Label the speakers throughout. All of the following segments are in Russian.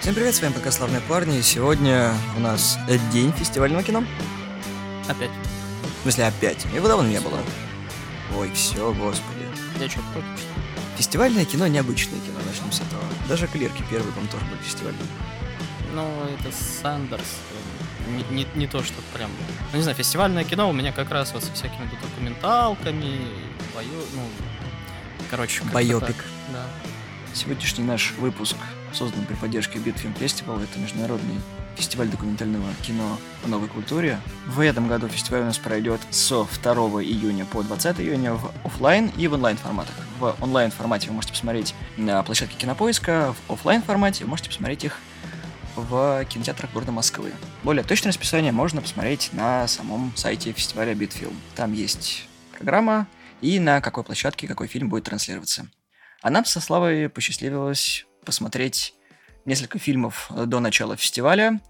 Speaker 1: Всем привет, с вами пока славные парни. Сегодня у нас день фестивального кино.
Speaker 2: Опять.
Speaker 1: В смысле, опять. Его давно не было. Ой, все, господи.
Speaker 2: Я что, против?
Speaker 1: Фестивальное кино необычное кино, начнем с этого. Даже клерки первые, по тоже были фестивальные.
Speaker 2: Ну, это Сандерс. Не, не, не то, что прям... Ну, не знаю, фестивальное кино у меня как раз вот со всякими документалками, бою... Ну, короче,
Speaker 1: Байопик.
Speaker 2: так, Да.
Speaker 1: Сегодняшний наш выпуск создан при поддержке Bitfilm Festival. Это международный фестиваль документального кино о новой культуре. В этом году фестиваль у нас пройдет со 2 июня по 20 июня в офлайн и в онлайн форматах. В онлайн формате вы можете посмотреть на площадке Кинопоиска, в офлайн формате вы можете посмотреть их в кинотеатрах города Москвы. Более точное расписание можно посмотреть на самом сайте фестиваля Bitfilm. Там есть программа и на какой площадке какой фильм будет транслироваться. А нам со Славой посчастливилось посмотреть несколько фильмов э, до начала фестиваля,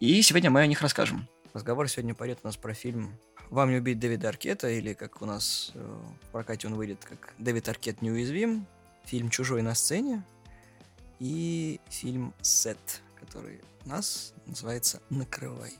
Speaker 1: и сегодня мы о них расскажем. Разговор сегодня пойдет у нас про фильм «Вам не убить Дэвида Аркета», или как у нас э, в прокате он выйдет, как «Дэвид Аркет неуязвим», фильм «Чужой на сцене» и фильм «Сет», который у нас называется «Накрывай».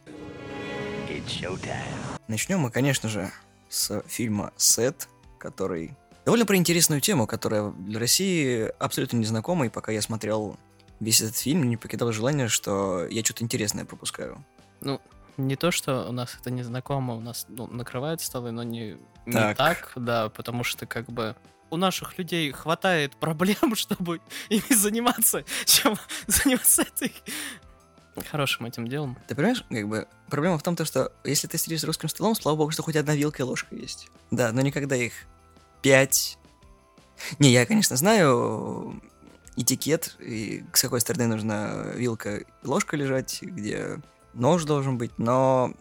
Speaker 1: Начнем мы, конечно же, с фильма «Сет», который довольно про интересную тему, которая для России абсолютно незнакома, и пока я смотрел весь этот фильм, не покидало желание, что я что-то интересное пропускаю.
Speaker 2: Ну, не то, что у нас это незнакомо, у нас ну, накрывают столы, но не, не
Speaker 1: Так.
Speaker 2: так, да, потому что как бы у наших людей хватает проблем, чтобы ими заниматься, чем заниматься этой хорошим этим делом.
Speaker 1: Ты понимаешь, как бы, проблема в том, то, что если ты сидишь за русским столом, слава богу, что хоть одна вилка и ложка есть. Да, но никогда их пять. Не, я, конечно, знаю этикет, и с какой стороны нужна вилка и ложка лежать, где нож должен быть, но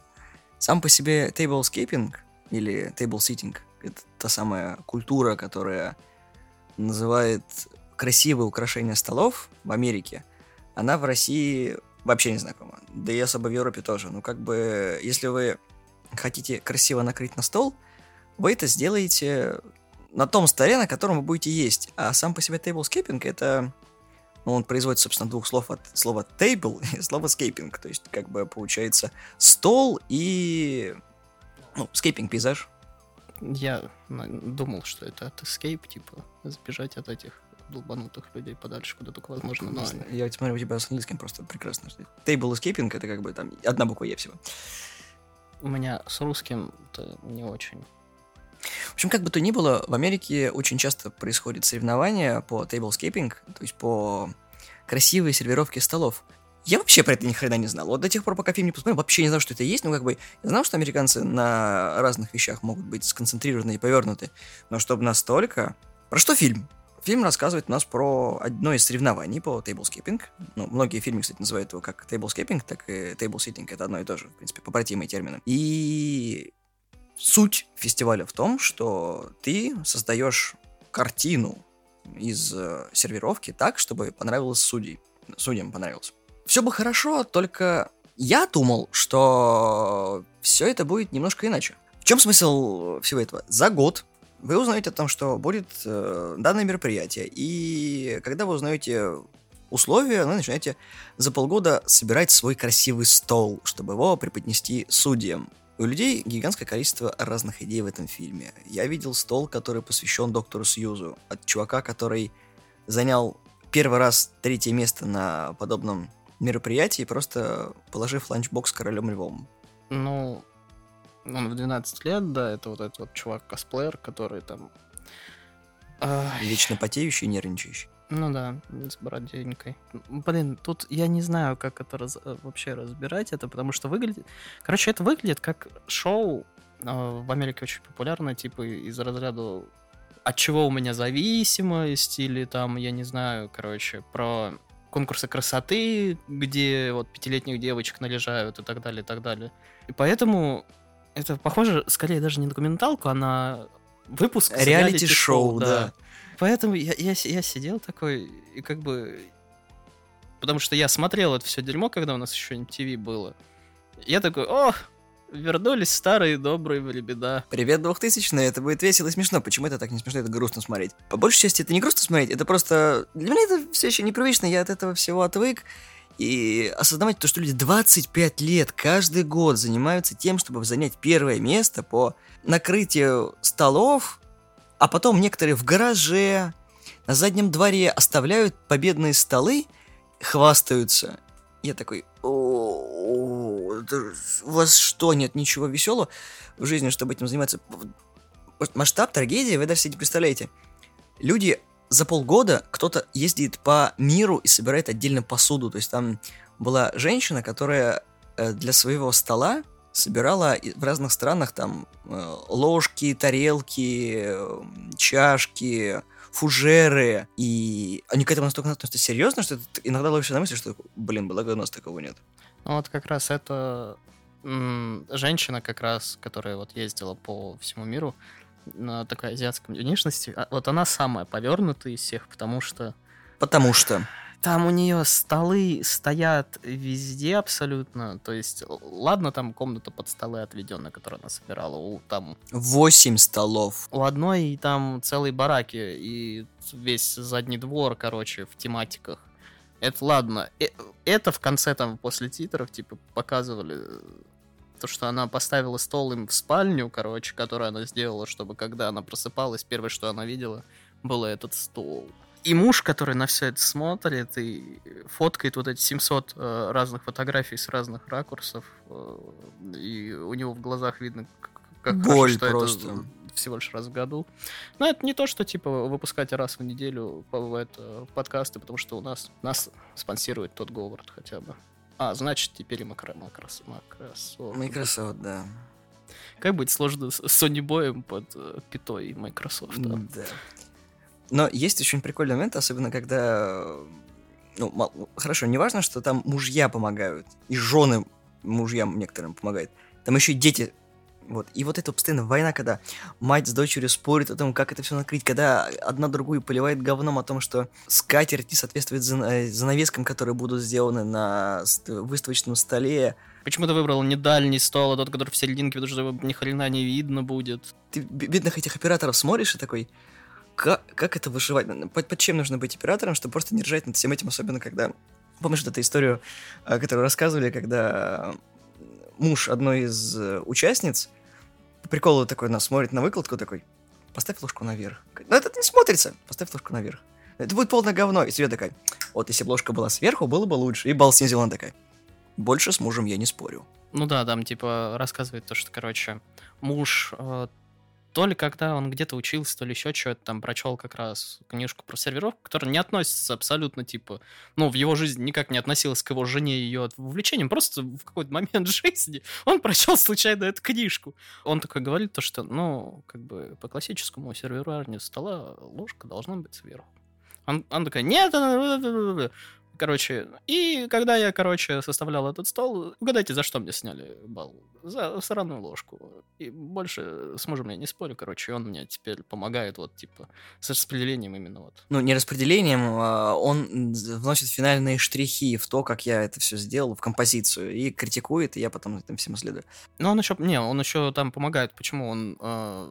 Speaker 1: сам по себе tablescaping или table это та самая культура, которая называет красивые украшения столов в Америке, она в России вообще не знакома. Да и особо в Европе тоже. Ну, как бы, если вы хотите красиво накрыть на стол, вы это сделаете на том столе, на котором вы будете есть. А сам по себе tablescaping — это... Ну, он производит, собственно, двух слов от слова table и слова scaping. То есть, как бы, получается стол и... Ну, скейпинг пейзаж.
Speaker 2: Я думал, что это от escape, типа, сбежать от этих долбанутых людей подальше, куда только возможно. Но
Speaker 1: Я смотрю, у тебя с английским просто прекрасно. Table escaping — это как бы там одна буква «е» всего.
Speaker 2: у меня с русским то не очень.
Speaker 1: В общем, как бы то ни было, в Америке очень часто происходят соревнования по tablescaping, то есть по красивой сервировке столов. Я вообще про это ни хрена не знал. Вот до тех пор, пока фильм не посмотрел, вообще не знал, что это есть. Ну, как бы, я знал, что американцы на разных вещах могут быть сконцентрированы и повернуты. Но чтобы настолько... Про что фильм? Фильм рассказывает у нас про одно из соревнований по tablescaping. Ну, многие фильмы, кстати, называют его как tablescaping, так и sitting. Это одно и то же, в принципе, побратимые термины. И суть фестиваля в том, что ты создаешь картину из э, сервировки так, чтобы понравилось судей. Судьям понравилось. Все бы хорошо, только я думал, что все это будет немножко иначе. В чем смысл всего этого? За год вы узнаете о том, что будет э, данное мероприятие, и когда вы узнаете условия, вы начинаете за полгода собирать свой красивый стол, чтобы его преподнести судьям. У людей гигантское количество разных идей в этом фильме. Я видел стол, который посвящен доктору Сьюзу, от чувака, который занял первый раз третье место на подобном мероприятии, просто положив ланчбокс королем львом.
Speaker 2: Ну, он в 12 лет, да, это вот этот вот чувак-косплеер, который там... Ай,
Speaker 1: Вечно потеющий и нервничающий.
Speaker 2: Ну да, с бороденькой. Блин, тут я не знаю, как это раз- э, вообще разбирать это, потому что выглядит... Короче, это выглядит как шоу э, в Америке очень популярное, типа из разряда от чего у меня зависимость, или там, я не знаю, короче, про конкурсы красоты, где вот пятилетних девочек наряжают и так далее, и так далее. И поэтому это похоже скорее даже не документалку, а на выпуск
Speaker 1: Реалити-шоу, да.
Speaker 2: Поэтому я, я, я сидел такой, и как бы... Потому что я смотрел это все дерьмо, когда у нас еще MTV было. Я такой, о, Вернулись старые добрые времена.
Speaker 1: Привет, 2000 это будет весело и смешно. Почему это так не смешно? Это грустно смотреть. По большей части это не грустно смотреть, это просто... Для меня это все еще непривычно, я от этого всего отвык. И осознавать то, что люди 25 лет каждый год занимаются тем, чтобы занять первое место по накрытию столов, а потом некоторые в гараже, на заднем дворе оставляют победные столы, хвастаются. Я такой, у вас что, нет ничего веселого в жизни, чтобы этим заниматься? Масштаб трагедии вы даже себе не представляете. Люди за полгода кто-то ездит по миру и собирает отдельно посуду. То есть там была женщина, которая э, для своего стола собирала в разных странах там э, ложки, тарелки, э, чашки, фужеры. И они к этому настолько относятся серьезно, что иногда ловишься на мысли, что, блин, благо у нас такого нет.
Speaker 2: Ну вот как раз это женщина как раз, которая вот ездила по всему миру, на такой азиатской внешности, а вот она самая повернутая из всех, потому что...
Speaker 1: Потому что...
Speaker 2: Там у нее столы стоят везде абсолютно. То есть, ладно, там комната под столы отведенная, которую она собирала. У, там...
Speaker 1: Восемь столов.
Speaker 2: У одной там целые бараки и весь задний двор, короче, в тематиках. Это ладно. Э, это в конце там после титров, типа, показывали то, что она поставила стол им в спальню, короче, которую она сделала, чтобы когда она просыпалась, первое, что она видела, было этот стол. И муж, который на все это смотрит и фоткает вот эти 700 э, разных фотографий с разных ракурсов, э, и у него в глазах видно, как
Speaker 1: Боль
Speaker 2: что
Speaker 1: просто.
Speaker 2: это всего лишь раз в году. Но это не то, что типа выпускать раз в неделю это, подкасты, потому что у нас нас спонсирует тот Говард хотя бы. А, значит, теперь и Макро, Макрос, Microsoft.
Speaker 1: Microsoft, да.
Speaker 2: Как быть сложно с Sony Боем под э, питой Microsoft?
Speaker 1: Да. Но есть очень прикольный момент, особенно когда... Ну, мал- хорошо, не важно, что там мужья помогают, и жены мужьям некоторым помогают. Там еще и дети вот. И вот эта постоянно война, когда мать с дочерью спорит о том, как это все накрыть, когда одна другую поливает говном о том, что скатерть не соответствует зан- занавескам, которые будут сделаны на выставочном столе.
Speaker 2: Почему ты выбрал не дальний стол, а тот, который в серединке, потому что его ни хрена не видно будет?
Speaker 1: Ты бедных этих операторов смотришь и такой, как, как это выживать? Под, под чем нужно быть оператором, чтобы просто держать над всем этим, особенно когда... Помнишь вот эту историю, э, которую рассказывали, когда муж одной из э, участниц по приколу такой нас смотрит на выкладку такой, поставь ложку наверх. Ну это не смотрится, поставь ложку наверх. Это будет полное говно. И Света такая, вот если бы ложка была сверху, было бы лучше. И бал снизил, она такая, больше с мужем я не спорю.
Speaker 2: Ну да, там типа рассказывает то, что, короче, муж э, то ли когда он где-то учился, то ли еще что-то там прочел как раз книжку про серверов, которая не относится абсолютно, типа, ну, в его жизни никак не относилась к его жене и ее увлечениям, просто в какой-то момент жизни он прочел случайно эту книжку. Он такой говорит то, что, ну, как бы по классическому серверу стола ложка должна быть сверху. Он, он такой, нет, Короче, и когда я, короче, составлял этот стол, угадайте, за что мне сняли балл? За сраную ложку. И больше с мужем я не спорю, короче, он мне теперь помогает вот, типа, с распределением именно вот.
Speaker 1: Ну, не распределением, а он вносит финальные штрихи в то, как я это все сделал, в композицию, и критикует, и я потом этим всем следую.
Speaker 2: Ну, он еще, не, он еще там помогает, почему он э,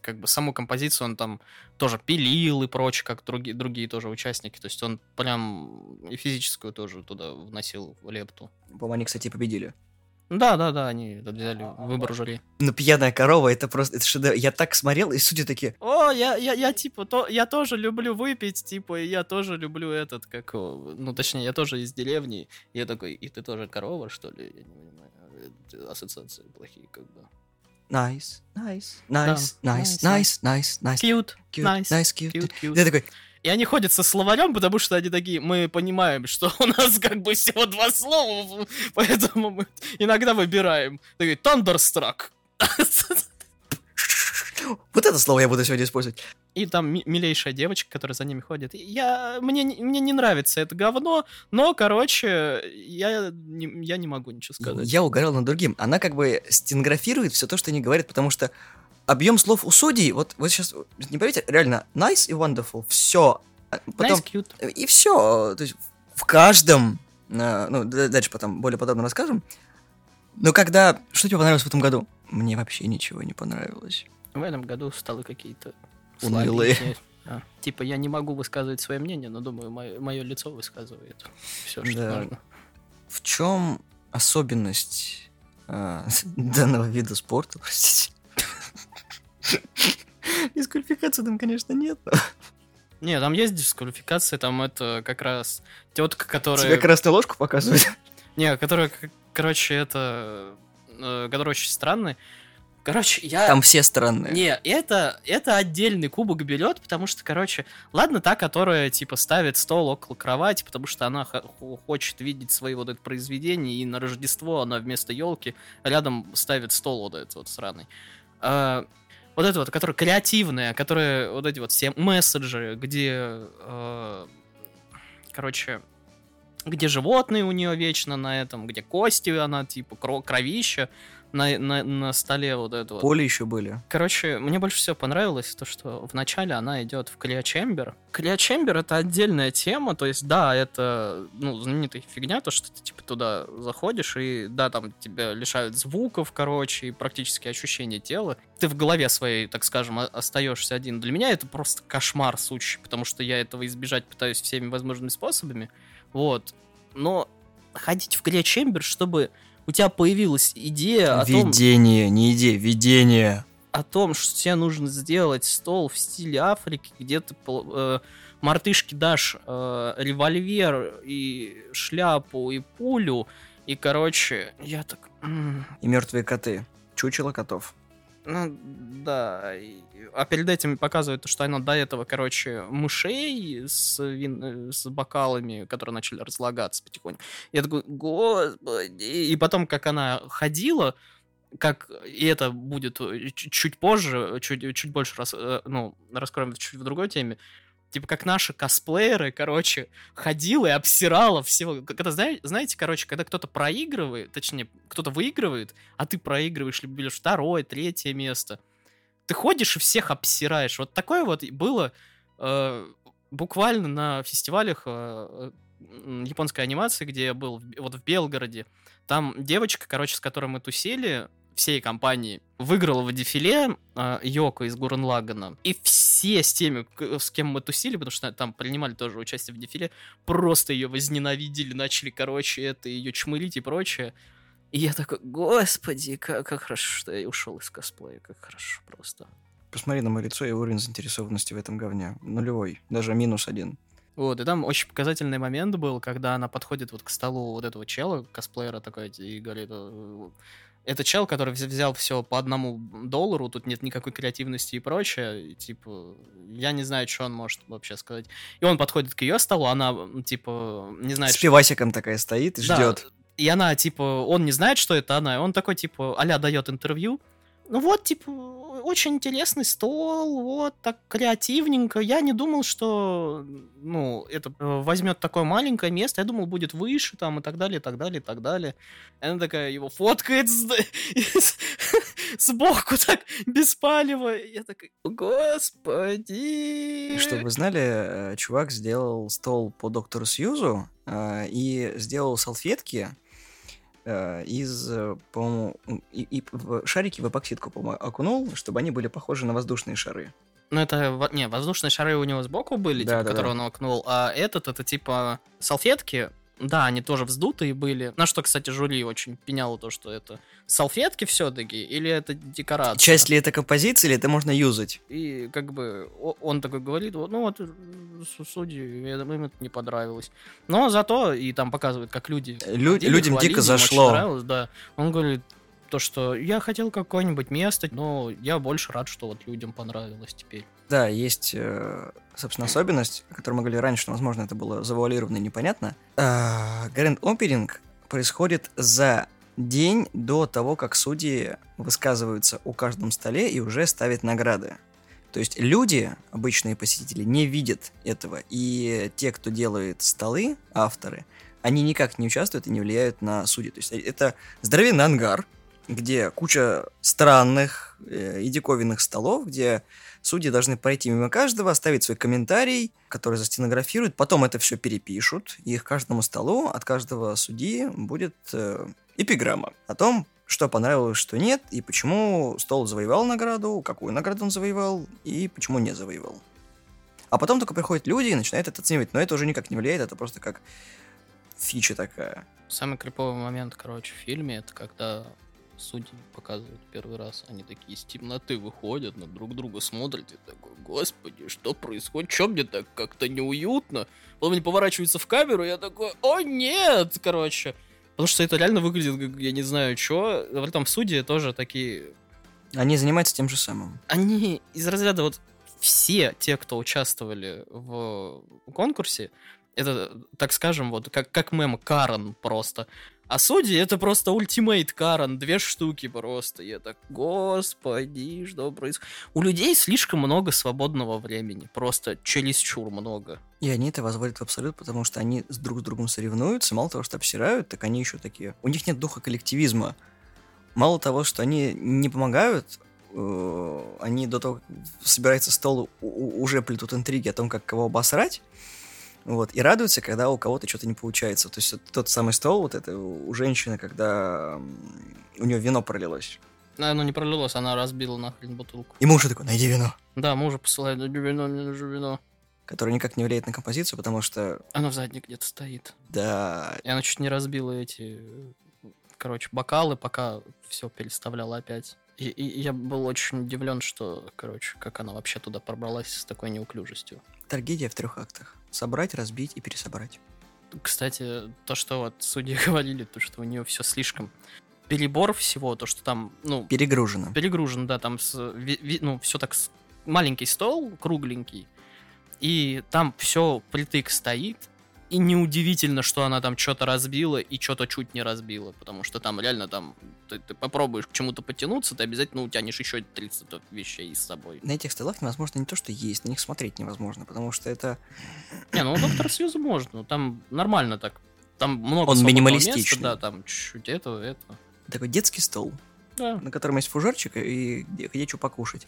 Speaker 2: как бы саму композицию он там тоже пилил и прочее, как другие, другие тоже участники. То есть он прям и физическую тоже туда вносил в лепту.
Speaker 1: По-моему, они, кстати, победили.
Speaker 2: Да, да, да, они взяли выбор жюри.
Speaker 1: Ну, пьяная корова, это просто, это шедевр. Я так смотрел, и судьи такие...
Speaker 2: О, я, я, я типа, то, я тоже люблю выпить, типа, и я тоже люблю этот, как, ну, точнее, я тоже из деревни. И я такой, и ты тоже корова, что ли? Я не понимаю, ассоциации плохие, как бы.
Speaker 1: Nice, nice, nice, nice, nice, nice, nice.
Speaker 2: Cute, nice,
Speaker 1: nice, cute.
Speaker 2: cute, cute.
Speaker 1: Я такой,
Speaker 2: и они ходят со словарем, потому что они такие, мы понимаем, что у нас как бы всего два слова, поэтому мы иногда выбираем. Такой, Thunderstruck.
Speaker 1: Вот это слово я буду сегодня использовать.
Speaker 2: И там милейшая девочка, которая за ними ходит. Я, мне, мне не нравится это говно, но, короче, я не, я не могу ничего сказать.
Speaker 1: Я угорал над другим. Она как бы стенографирует все то, что они говорят, потому что объем слов у судей, вот вы сейчас не поверите, реально, nice и wonderful, все.
Speaker 2: А потом, nice, cute.
Speaker 1: И все. То есть в каждом, ну, дальше потом более подробно расскажем, Но когда... Что тебе понравилось в этом году? Мне вообще ничего не понравилось.
Speaker 2: В этом году стало какие-то
Speaker 1: Унылые.
Speaker 2: А, Типа, я не могу высказывать свое мнение, но думаю, мое, лицо высказывает все, что
Speaker 1: Да.
Speaker 2: нужно.
Speaker 1: В чем особенность а, данного вида спорта, простите? Дисквалификации там, конечно, нет.
Speaker 2: Не, там есть дисквалификация, там это как раз тетка, которая...
Speaker 1: Тебе красную ложку показывают.
Speaker 2: Не, которая, короче, это... э, который очень странный. Короче, я...
Speaker 1: Там все странные.
Speaker 2: Не, это, это отдельный кубок берет, потому что, короче, ладно та, которая, типа, ставит стол около кровати, потому что она хочет видеть свои вот это произведения, и на Рождество она вместо елки рядом ставит стол вот этот вот сраный. А, вот это вот, которая креативная, которая вот эти вот все месседжи, где, э, короче, где животные у нее вечно на этом, где кости она, типа, кро- кровища на, на, на столе вот это вот.
Speaker 1: Поле еще были.
Speaker 2: Короче, мне больше всего понравилось то, что вначале она идет в Клеочембер. Клеочембер это отдельная тема, то есть, да, это, ну, знаменитая фигня, то, что ты, типа, туда заходишь, и, да, там тебя лишают звуков, короче, и практически ощущения тела. Ты в голове своей, так скажем, остаешься один. Для меня это просто кошмар сущий, потому что я этого избежать пытаюсь всеми возможными способами. Вот. Но ходить в Клеочембер, чтобы у тебя появилась идея о том,
Speaker 1: Видение, не идея, видение.
Speaker 2: о том, что тебе нужно сделать стол в стиле Африки, где ты э, мартышке дашь э, револьвер и шляпу и пулю, и, короче, я так...
Speaker 1: И мертвые коты. Чучело котов.
Speaker 2: Ну, да. А перед этим показывают, что она до этого, короче, мышей с, вин- э, с бокалами, которые начали разлагаться потихоньку. Я такой, господи. И потом, как она ходила, как и это будет э, чуть, позже, чуть, чуть больше раз, э, ну, раскроем чуть в другой теме. Типа, как наши косплееры, короче, ходила и обсирала всего. Когда, знаете, короче, когда кто-то проигрывает, точнее, кто-то выигрывает, а ты проигрываешь, либо берешь второе, третье место, ты ходишь и всех обсираешь. Вот такое вот было э, буквально на фестивалях э, японской анимации, где я был, вот в Белгороде. Там девочка, короче, с которой мы тусили, всей компании, выиграла в дефиле э, Йоко из Гурен Лагана. И все с теми, с кем мы тусили, потому что там принимали тоже участие в дефиле, просто ее возненавидели, начали, короче, это ее чмылить и прочее. И я такой, господи, как, как хорошо, что я ушел из косплея, как хорошо просто.
Speaker 1: Посмотри на мое лицо и уровень заинтересованности в этом говне. Нулевой. Даже минус один.
Speaker 2: Вот, и там очень показательный момент был, когда она подходит вот к столу вот этого чела, косплеера такой, и говорит, э, это чел, который вз- взял все по одному доллару, тут нет никакой креативности и прочее, и, типа, я не знаю, что он может вообще сказать. И он подходит к ее столу, она, типа, не знает,
Speaker 1: С
Speaker 2: что-
Speaker 1: пивасиком такая стоит и
Speaker 2: Да,
Speaker 1: ждет.
Speaker 2: И она, типа, он не знает, что это она, и он такой, типа, а дает интервью. Ну вот, типа, очень интересный стол, вот, так креативненько. Я не думал, что, ну, это э, возьмет такое маленькое место. Я думал, будет выше там и так далее, и так далее, и так далее. Она такая его фоткает сбоку так, без Я такой, господи.
Speaker 1: Чтобы вы знали, э, чувак сделал стол по доктору Сьюзу э, и сделал салфетки из, э, по-моему, и, и шарики в эпоксидку, по-моему, окунул, чтобы они были похожи на воздушные шары.
Speaker 2: Ну, это, не, воздушные шары у него сбоку были,
Speaker 1: Да,
Speaker 2: типа,
Speaker 1: да,
Speaker 2: которые он окнул, а этот, это, типа, салфетки, да, они тоже вздутые были. На что, кстати, жюри очень пеняло то, что это салфетки все-таки, или это декорация?
Speaker 1: Часть ли это композиции, или это можно юзать?
Speaker 2: И как бы он такой говорит, вот, ну вот, э, су- судьи, им это не понравилось. Но зато и там показывают, как люди...
Speaker 1: Лю-
Speaker 2: ходили,
Speaker 1: людям
Speaker 2: хвалили,
Speaker 1: дико зашло.
Speaker 2: да. Он говорит, то, что я хотел какое-нибудь место, но я больше рад, что вот людям понравилось теперь.
Speaker 1: Да, есть, э, собственно, особенность, о которой мы говорили раньше, что, возможно, это было завуалировано и непонятно. Грэнд Оперинг происходит за день до того, как судьи высказываются у каждом столе и уже ставят награды. То есть люди, обычные посетители, не видят этого. И те, кто делает столы, авторы, они никак не участвуют и не влияют на судьи. То есть это здоровенный ангар, где куча странных э, и диковинных столов, где судьи должны пройти мимо каждого, оставить свой комментарий, который застенографируют, потом это все перепишут, и к каждому столу от каждого судьи будет э, эпиграмма о том, что понравилось, что нет, и почему стол завоевал награду, какую награду он завоевал, и почему не завоевал. А потом только приходят люди и начинают это оценивать, но это уже никак не влияет, это просто как фича такая.
Speaker 2: Самый криповый момент, короче, в фильме, это когда судьи показывают первый раз, они такие из темноты выходят, на друг друга смотрят, и такой, господи, что происходит, что мне так как-то неуютно? Потом они поворачиваются в камеру, и я такой, о нет, короче. Потому что это реально выглядит, как, я не знаю, что. Там судьи тоже такие...
Speaker 1: Они занимаются тем же самым.
Speaker 2: Они из разряда вот все те, кто участвовали в конкурсе, это, так скажем, вот как, как мем Карен просто. А судьи это просто ультимейт Карен, две штуки просто. Я так, господи, что происходит? У людей слишком много свободного времени, просто чересчур много.
Speaker 1: И они это возводят в абсолют, потому что они с друг с другом соревнуются, мало того, что обсирают, так они еще такие. У них нет духа коллективизма. Мало того, что они не помогают, э, они до того, как собирается стол, уже плетут интриги о том, как кого обосрать, вот, и радуется, когда у кого-то что-то не получается. То есть тот самый стол, вот это у женщины, когда у нее вино пролилось.
Speaker 2: А, оно не пролилось, она разбила нахрен бутылку.
Speaker 1: И муж такой, найди вино.
Speaker 2: Да, мужа посылает, найди вино, мне нужно вино.
Speaker 1: Которое никак не влияет на композицию, потому что...
Speaker 2: Оно в задней где-то стоит.
Speaker 1: Да.
Speaker 2: И она чуть не разбила эти, короче, бокалы, пока все переставляла опять. И, и я был очень удивлен, что, короче, как она вообще туда пробралась с такой неуклюжестью.
Speaker 1: Трагедия в трех актах собрать, разбить и пересобрать.
Speaker 2: Кстати, то, что вот судьи говорили, то, что у нее все слишком перебор всего, то, что там, ну...
Speaker 1: Перегружено.
Speaker 2: Перегружено, да, там, с, ви, ви, ну, все так... С, маленький стол, кругленький, и там все притык стоит, и неудивительно, что она там что-то разбила и что-то чуть не разбила, потому что там реально там ты, ты попробуешь к чему-то потянуться, ты обязательно утянешь еще 30 вещей с собой.
Speaker 1: На этих столах невозможно не то, что есть, на них смотреть невозможно, потому что это...
Speaker 2: Не, ну у Доктора Сьюза можно, там нормально так. Там много
Speaker 1: Он минималистичный. Места,
Speaker 2: да, там чуть-чуть этого, это.
Speaker 1: Такой детский стол,
Speaker 2: да.
Speaker 1: на котором есть фужерчик и где, где что покушать.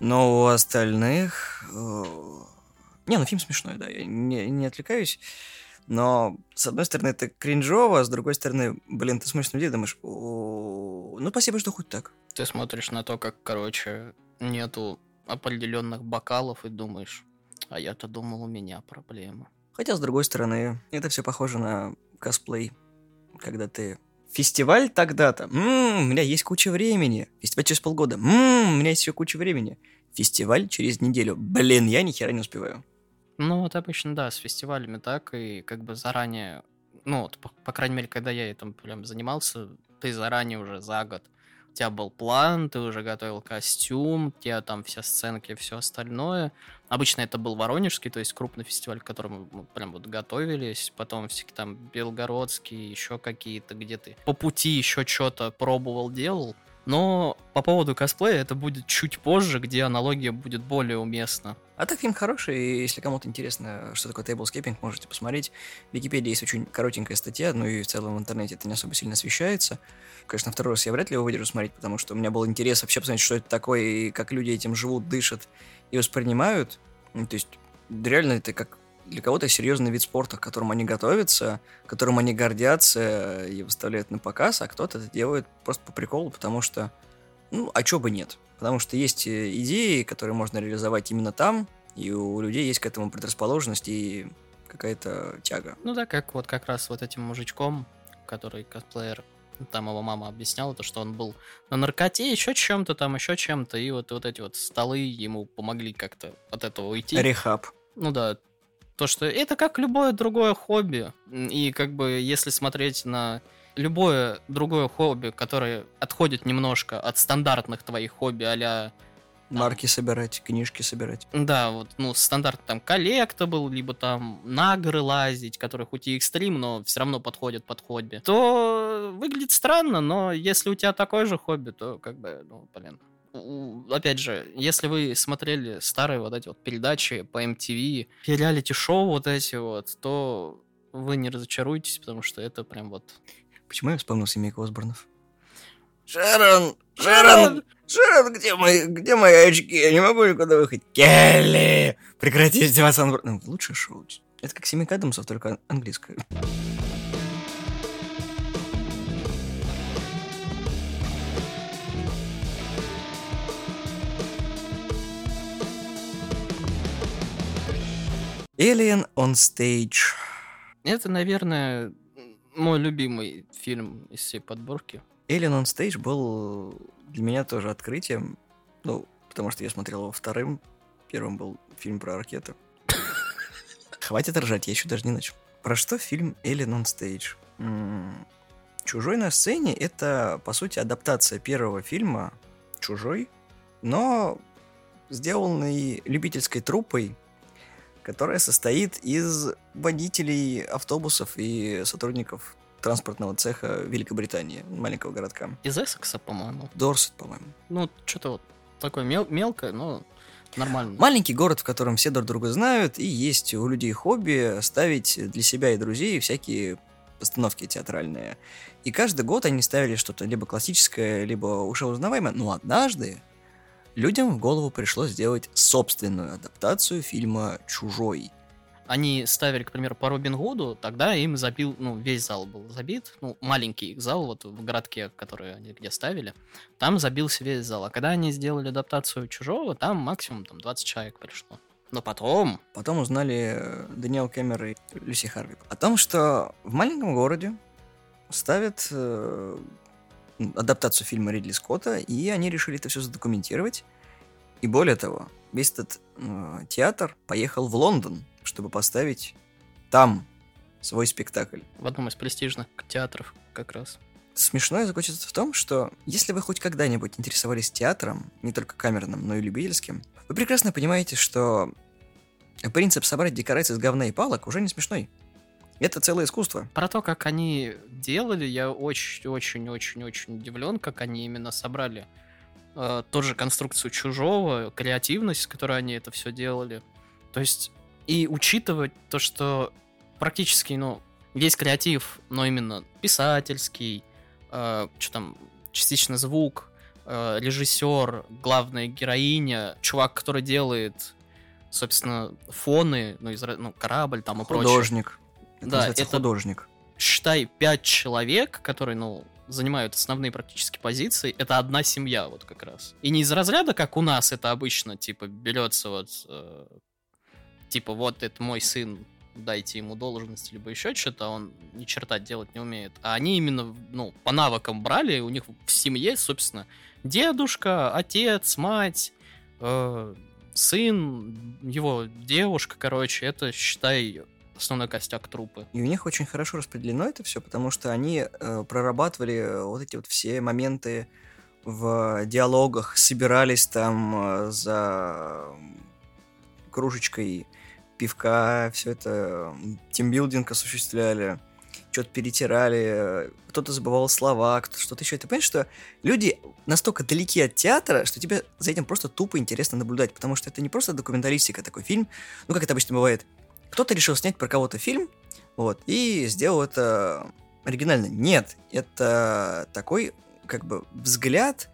Speaker 1: Но у остальных... Э, не, ну фильм смешной, да, я не, не отвлекаюсь. Но, с одной стороны, это кринжово, а с другой стороны, блин, ты смотришь на людей думаешь, ну, спасибо, что хоть так.
Speaker 2: Ты смотришь на то, как, короче, нету определенных бокалов и думаешь, а я-то думал, у меня проблема.
Speaker 1: Хотя, с другой стороны, это все похоже на косплей, когда ты Фестиваль тогда-то. У меня есть куча времени. Фестиваль через полгода. У меня есть еще куча времени. Фестиваль через неделю. Блин, я ни хера не успеваю.
Speaker 2: Ну, вот обычно, да, с фестивалями так, и как бы заранее, ну, вот, по, по крайней мере, когда я этим прям занимался, ты заранее уже за год, у тебя был план, ты уже готовил костюм, у тебя там все сценки, все остальное. Обычно это был Воронежский, то есть крупный фестиваль, к которому мы прям вот готовились. Потом всякие там Белгородские, еще какие-то, где ты по пути еще что-то пробовал, делал. Но по поводу косплея это будет чуть позже, где аналогия будет более уместна.
Speaker 1: А так фильм хороший, и если кому-то интересно, что такое тейблскейпинг, можете посмотреть. В Википедии есть очень коротенькая статья, ну и в целом в интернете это не особо сильно освещается. Конечно, второй раз я вряд ли его выдержу смотреть, потому что у меня был интерес вообще посмотреть, что это такое, и как люди этим живут, дышат и воспринимают. Ну, то есть, реально это как для кого-то серьезный вид спорта, к которому они готовятся, которым они гордятся и выставляют на показ, а кто-то это делает просто по приколу, потому что, ну, а чё бы нет? Потому что есть э, идеи, которые можно реализовать именно там, и у людей есть к этому предрасположенность и какая-то тяга.
Speaker 2: Ну да, как вот как раз вот этим мужичком, который косплеер, там его мама объясняла, то, что он был на наркоте, еще чем-то там, еще чем-то, и вот, вот эти вот столы ему помогли как-то от этого уйти.
Speaker 1: Рехаб.
Speaker 2: Ну да, то, что это как любое другое хобби. И как бы если смотреть на любое другое хобби, которое отходит немножко от стандартных твоих хобби а
Speaker 1: Марки собирать, книжки собирать.
Speaker 2: Да, вот, ну, стандарт там коллекта был, либо там на горы лазить, которые хоть и экстрим, но все равно подходят под хобби, то выглядит странно, но если у тебя такое же хобби, то как бы, ну, блин, опять же, если вы смотрели старые вот эти вот передачи по MTV, реалити-шоу вот эти вот, то вы не разочаруетесь, потому что это прям вот...
Speaker 1: Почему я вспомнил семейку Осборнов? Шерон! Шерон! Шерон, где мои, где мои очки? Я не могу никуда выходить. Келли! Прекрати издеваться. Ну, лучшее шоу. Это как семейка Адамсов, только английское. Alien on Stage.
Speaker 2: Это, наверное, мой любимый фильм из всей подборки.
Speaker 1: Alien on Stage был для меня тоже открытием. Ну, потому что я смотрел его вторым. Первым был фильм про ракеты. Хватит ржать, я еще даже не начал. Про что фильм Alien on Stage? Чужой на сцене это, по сути, адаптация первого фильма Чужой, но сделанный любительской труппой, которая состоит из водителей автобусов и сотрудников транспортного цеха Великобритании, маленького городка.
Speaker 2: Из Эссекса, по-моему.
Speaker 1: Дорсет, по-моему.
Speaker 2: Ну, что-то вот такое мел- мелкое, но нормально.
Speaker 1: Маленький город, в котором все друг друга знают, и есть у людей хобби ставить для себя и друзей всякие постановки театральные. И каждый год они ставили что-то либо классическое, либо уже узнаваемое. Но однажды людям в голову пришло сделать собственную адаптацию фильма «Чужой».
Speaker 2: Они ставили, к примеру, по Робин Гуду, тогда им забил, ну, весь зал был забит, ну, маленький их зал, вот в городке, который они где ставили, там забился весь зал. А когда они сделали адаптацию Чужого, там максимум там 20 человек пришло. Но потом,
Speaker 1: Потом узнали э, Даниэл Кэмер и Люси Харви. О том, что в маленьком городе ставят э, адаптацию фильма Ридли Скотта, и они решили это все задокументировать. И более того, весь этот э, театр поехал в Лондон, чтобы поставить там свой спектакль.
Speaker 2: в одном из престижных театров как раз.
Speaker 1: Смешное заключается в том, что если вы хоть когда-нибудь интересовались театром, не только камерным, но и любительским, вы прекрасно понимаете, что принцип собрать декорации из говна и палок уже не смешной. Это целое искусство.
Speaker 2: Про то, как они делали, я очень-очень-очень-очень удивлен, как они именно собрали э, тоже конструкцию чужого, креативность, с которой они это все делали. То есть, и учитывать то, что практически, ну, весь креатив, но именно писательский, э, что там, частично звук, э, режиссер, главная героиня, чувак, который делает, собственно, фоны, ну, из, ну корабль там и прочее.
Speaker 1: Художник. Это
Speaker 2: Да,
Speaker 1: называется
Speaker 2: это-
Speaker 1: художник.
Speaker 2: считай, пять человек, которые, ну, занимают основные практически позиции, это одна семья вот как раз. И не из разряда, как у нас это обычно, типа, берется вот, э, типа, вот это мой сын, дайте ему должность, либо еще что-то, он ни черта делать не умеет. А они именно, ну, по навыкам брали, у них в семье, собственно, дедушка, отец, мать, э, сын, его девушка, короче, это, считай, основной костяк трупы.
Speaker 1: И у них очень хорошо распределено это все, потому что они э, прорабатывали э, вот эти вот все моменты в диалогах, собирались там э, за кружечкой пивка, все это м, тимбилдинг осуществляли, что-то перетирали, э, кто-то забывал слова, кто-то что-то еще. Ты понимаешь, что люди настолько далеки от театра, что тебе за этим просто тупо интересно наблюдать, потому что это не просто документалистика, такой фильм, ну, как это обычно бывает. Кто-то решил снять про кого-то фильм, вот, и сделал это оригинально. Нет, это такой, как бы, взгляд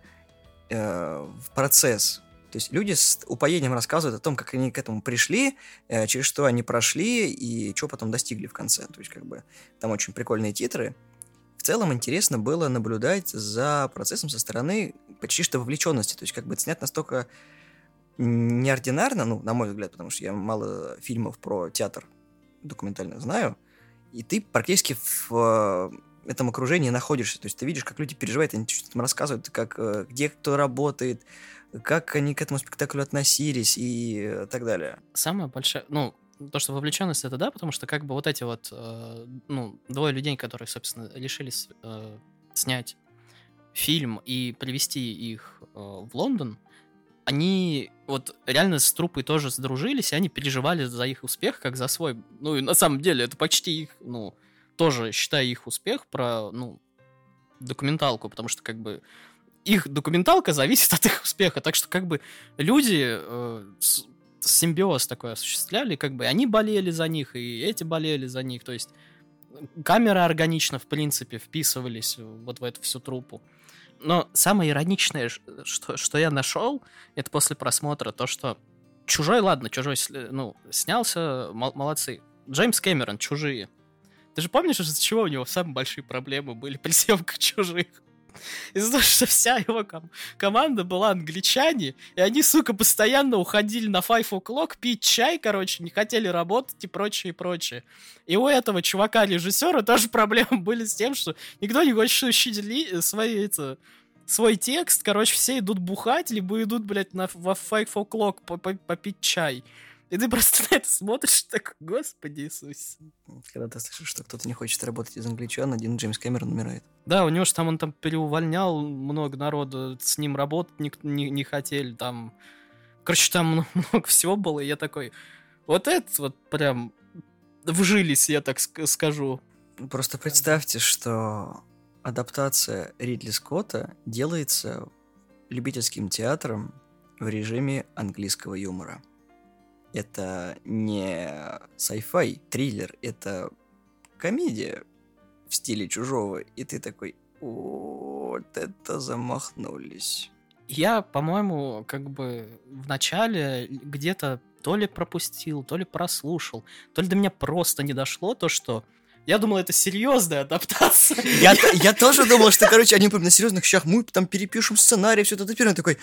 Speaker 1: э, в процесс. То есть люди с упоением рассказывают о том, как они к этому пришли, э, через что они прошли и что потом достигли в конце. То есть, как бы, там очень прикольные титры. В целом интересно было наблюдать за процессом со стороны почти что вовлеченности. То есть, как бы, это снят настолько неординарно, ну, на мой взгляд, потому что я мало фильмов про театр документально знаю, и ты практически в э, этом окружении находишься, то есть ты видишь, как люди переживают, они что-то там рассказывают, как, э, где кто работает, как они к этому спектаклю относились и так далее.
Speaker 2: самая большая, ну, то, что вовлеченность это да, потому что как бы вот эти вот, э, ну, двое людей, которые, собственно, решились э, снять фильм и привести их э, в Лондон, они вот реально с трупой тоже сдружились, и они переживали за их успех, как за свой. Ну, и на самом деле это почти их, ну, тоже считаю их успех про, ну, документалку, потому что как бы их документалка зависит от их успеха, так что как бы люди э, с- симбиоз такой осуществляли, как бы они болели за них, и эти болели за них, то есть камеры органично, в принципе, вписывались вот в эту всю трупу. Но самое ироничное, что, что я нашел, это после просмотра, то, что Чужой, ладно, Чужой, ну, снялся, мол- молодцы. Джеймс Кэмерон, Чужие. Ты же помнишь, из-за чего у него самые большие проблемы были при съемках Чужих? Из-за того, что вся его ком- команда была англичане, и они, сука, постоянно уходили на Five O'Clock пить чай, короче, не хотели работать и прочее, и прочее. И у этого чувака-режиссера тоже проблемы были с тем, что никто не хочет учить ли, свои, это, свой текст, короче, все идут бухать, либо идут, блядь, на, во Five O'Clock попить чай. И ты просто на это смотришь так, господи Иисус.
Speaker 1: Когда ты слышишь, что кто-то не хочет работать из англичан, один Джеймс Кэмерон умирает.
Speaker 2: Да, у него же там он там переувольнял много народу, с ним работать не, не, не хотели, там... Короче, там много всего было, и я такой... Вот это вот прям вжились, я так скажу.
Speaker 1: Просто представьте, что адаптация Ридли Скотта делается любительским театром в режиме английского юмора это не sci-fi триллер, это комедия в стиле чужого, и ты такой, вот это замахнулись.
Speaker 2: Я, по-моему, как бы в начале где-то то ли пропустил, то ли прослушал, то ли до меня просто не дошло то, что я думал, это серьезная адаптация.
Speaker 1: Я, я тоже думал, что, короче, они на серьезных щах, мы там перепишем сценарий, все это, теперь такой,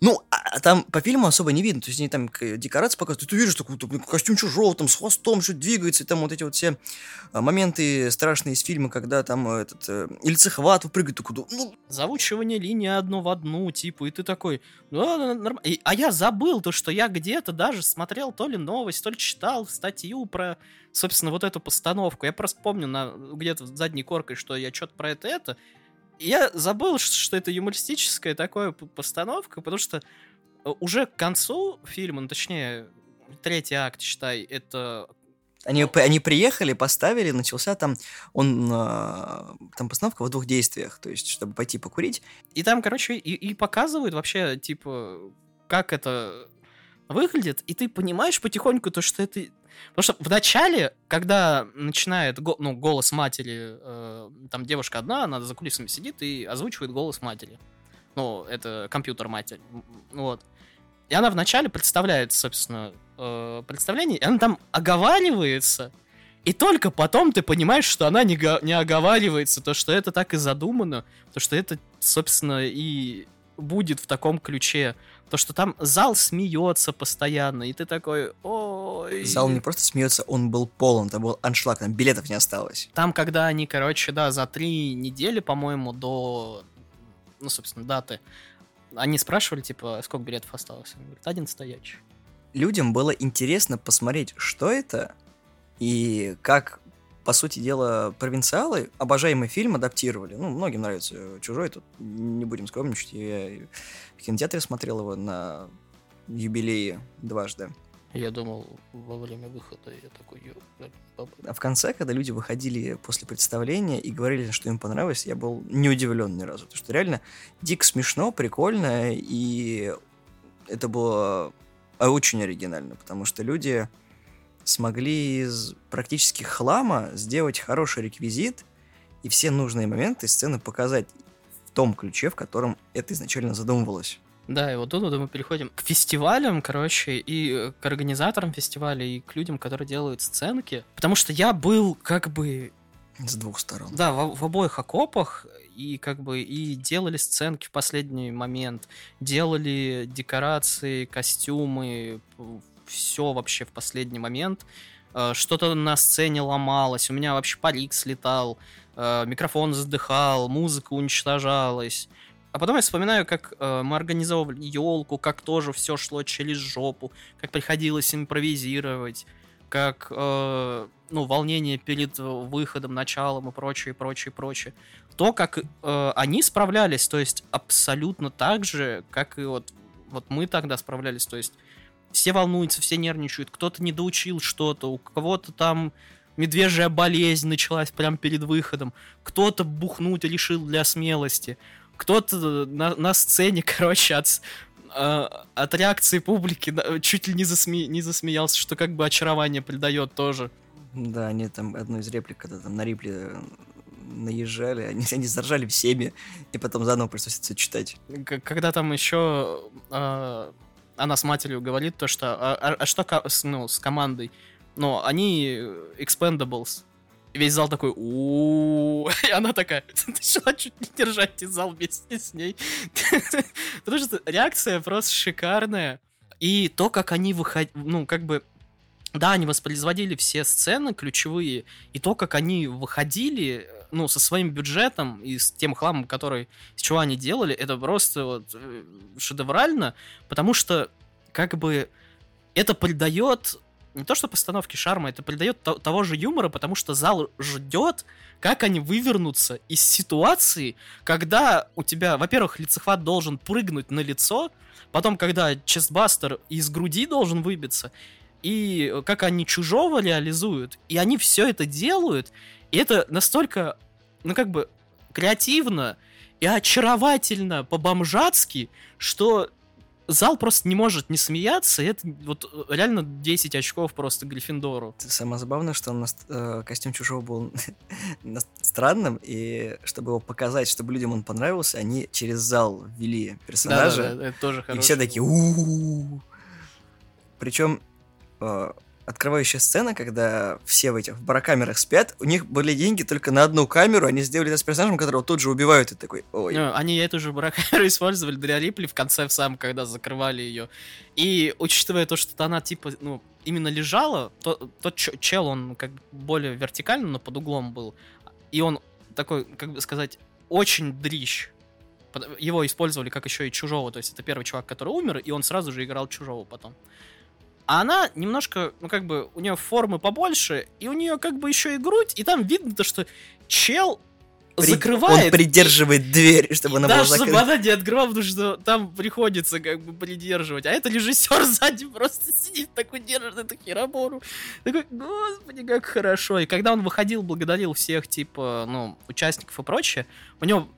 Speaker 1: ну, а, а там по фильму особо не видно, то есть они там декорации показывают, ты видишь такой там, костюм чужого, там с хвостом что двигается, и там вот эти вот все а, моменты страшные из фильма, когда там э, этот э, ильцехват выпрыгивает, такой, ну...
Speaker 2: Заучивание линии одно в одну, типа, и ты такой, ну, нормально. А я забыл то, что я где-то даже смотрел то ли новость, то ли читал статью про, собственно, вот эту постановку. Я просто помню на где-то задней коркой, что я что-то про это это, я забыл, что это юмористическая такая постановка, потому что э, уже к концу фильма, ну, точнее, третий акт, считай, это
Speaker 1: они, они приехали, поставили, начался там, он, э, там постановка в двух действиях, то есть, чтобы пойти покурить.
Speaker 2: И там, короче, и, и показывают вообще, типа, как это выглядит, и ты понимаешь потихоньку то, что это Потому что в начале, когда начинает ну, голос матери, э, там девушка одна, она за кулисами сидит и озвучивает голос матери. Ну, это компьютер матери. Вот. И она вначале представляет, собственно, э, представление, и она там оговаривается, и только потом ты понимаешь, что она не, не оговаривается, то, что это так и задумано, то, что это, собственно, и будет в таком ключе. То, что там зал смеется постоянно, и ты такой, ой...
Speaker 1: Зал не просто смеется, он был полон, там был аншлаг, там билетов не осталось.
Speaker 2: Там, когда они, короче, да, за три недели, по-моему, до, ну, собственно, даты, они спрашивали, типа, сколько билетов осталось? Он говорит, один стоячий.
Speaker 1: Людям было интересно посмотреть, что это, и как по сути дела, провинциалы обожаемый фильм адаптировали. Ну, многим нравится «Чужой», тут не будем скромничать. Я в кинотеатре смотрел его на юбилее дважды.
Speaker 2: Я думал, во время выхода я такой...
Speaker 1: А в конце, когда люди выходили после представления и говорили, что им понравилось, я был не удивлен ни разу. Потому что реально дико смешно, прикольно, и это было очень оригинально, потому что люди смогли из практически хлама сделать хороший реквизит и все нужные моменты сцены показать в том ключе, в котором это изначально задумывалось.
Speaker 2: Да, и вот тут мы переходим к фестивалям, короче, и к организаторам фестиваля, и к людям, которые делают сценки. Потому что я был как бы...
Speaker 1: С двух сторон.
Speaker 2: Да, в, в обоих окопах, и как бы и делали сценки в последний момент, делали декорации, костюмы, все вообще в последний момент. Э, что-то на сцене ломалось, у меня вообще парик слетал, э, микрофон задыхал, музыка уничтожалась. А потом я вспоминаю, как э, мы организовывали елку, как тоже все шло через жопу, как приходилось импровизировать, как ну, волнение перед выходом, началом и прочее, прочее, прочее. То, как они справлялись, то есть абсолютно так же, как и вот, вот мы тогда справлялись, то есть все волнуются, все нервничают, кто-то не доучил что-то, у кого-то там медвежья болезнь началась прямо перед выходом, кто-то бухнуть решил для смелости, кто-то на, на сцене, короче, от, э, от реакции публики чуть ли не, засме, не засмеялся, что как бы очарование придает тоже.
Speaker 1: Да, они там одну из реплик, когда там на Рипли э, наезжали, они, они заржали всеми, и потом заново пришлось читать.
Speaker 2: Когда там еще э, она с матерью говорит то, что а, а, а что ну, с командой? Но они expendables. Весь зал такой, у И она такая, начала чуть не держать зал вместе с ней. Потому что реакция просто шикарная. И то, как они выходили, ну, как бы да, они воспроизводили все сцены ключевые, и то, как они выходили, ну, со своим бюджетом и с тем хламом, который, с чего они делали, это просто вот э, шедеврально, потому что, как бы, это придает не то что постановки шарма, это придает то, того же юмора, потому что зал ждет, как они вывернутся из ситуации, когда у тебя, во-первых, лицехват должен прыгнуть на лицо, потом, когда честбастер из груди должен выбиться, и как они чужого реализуют, и они все это делают, и это настолько, ну как бы, креативно и очаровательно по-бомжатски, что зал просто не может не смеяться, и это вот реально 10 очков просто Гриффиндору.
Speaker 1: Самое забавное, что он, э, костюм чужого был странным, и чтобы его показать, чтобы людям он понравился, они через зал ввели персонажа. Да, да, да,
Speaker 2: это тоже
Speaker 1: И все такие у Причем Э, открывающая сцена, когда все в этих барокамерах спят, у них были деньги только на одну камеру, они сделали это с персонажем, которого тут же убивают, и такой, ой.
Speaker 2: Ну, они эту же барокамеру использовали для Рипли в конце в самом, когда закрывали ее. И учитывая то, что она, типа, ну, именно лежала, то, тот чел, он как бы более вертикально, но под углом был, и он такой, как бы сказать, очень дрищ. Его использовали как еще и чужого, то есть это первый чувак, который умер, и он сразу же играл чужого потом. А она немножко, ну как бы, у нее формы побольше, и у нее как бы еще и грудь, и там видно то, что чел При... закрывает.
Speaker 1: Он придерживает дверь, чтобы она
Speaker 2: была
Speaker 1: закрыта.
Speaker 2: чтобы она не открывала, потому что там приходится как бы придерживать. А это режиссер сзади просто сидит такой, держит эту херобору. Такой, господи, как хорошо. И когда он выходил, благодарил всех, типа, ну, участников и прочее, у него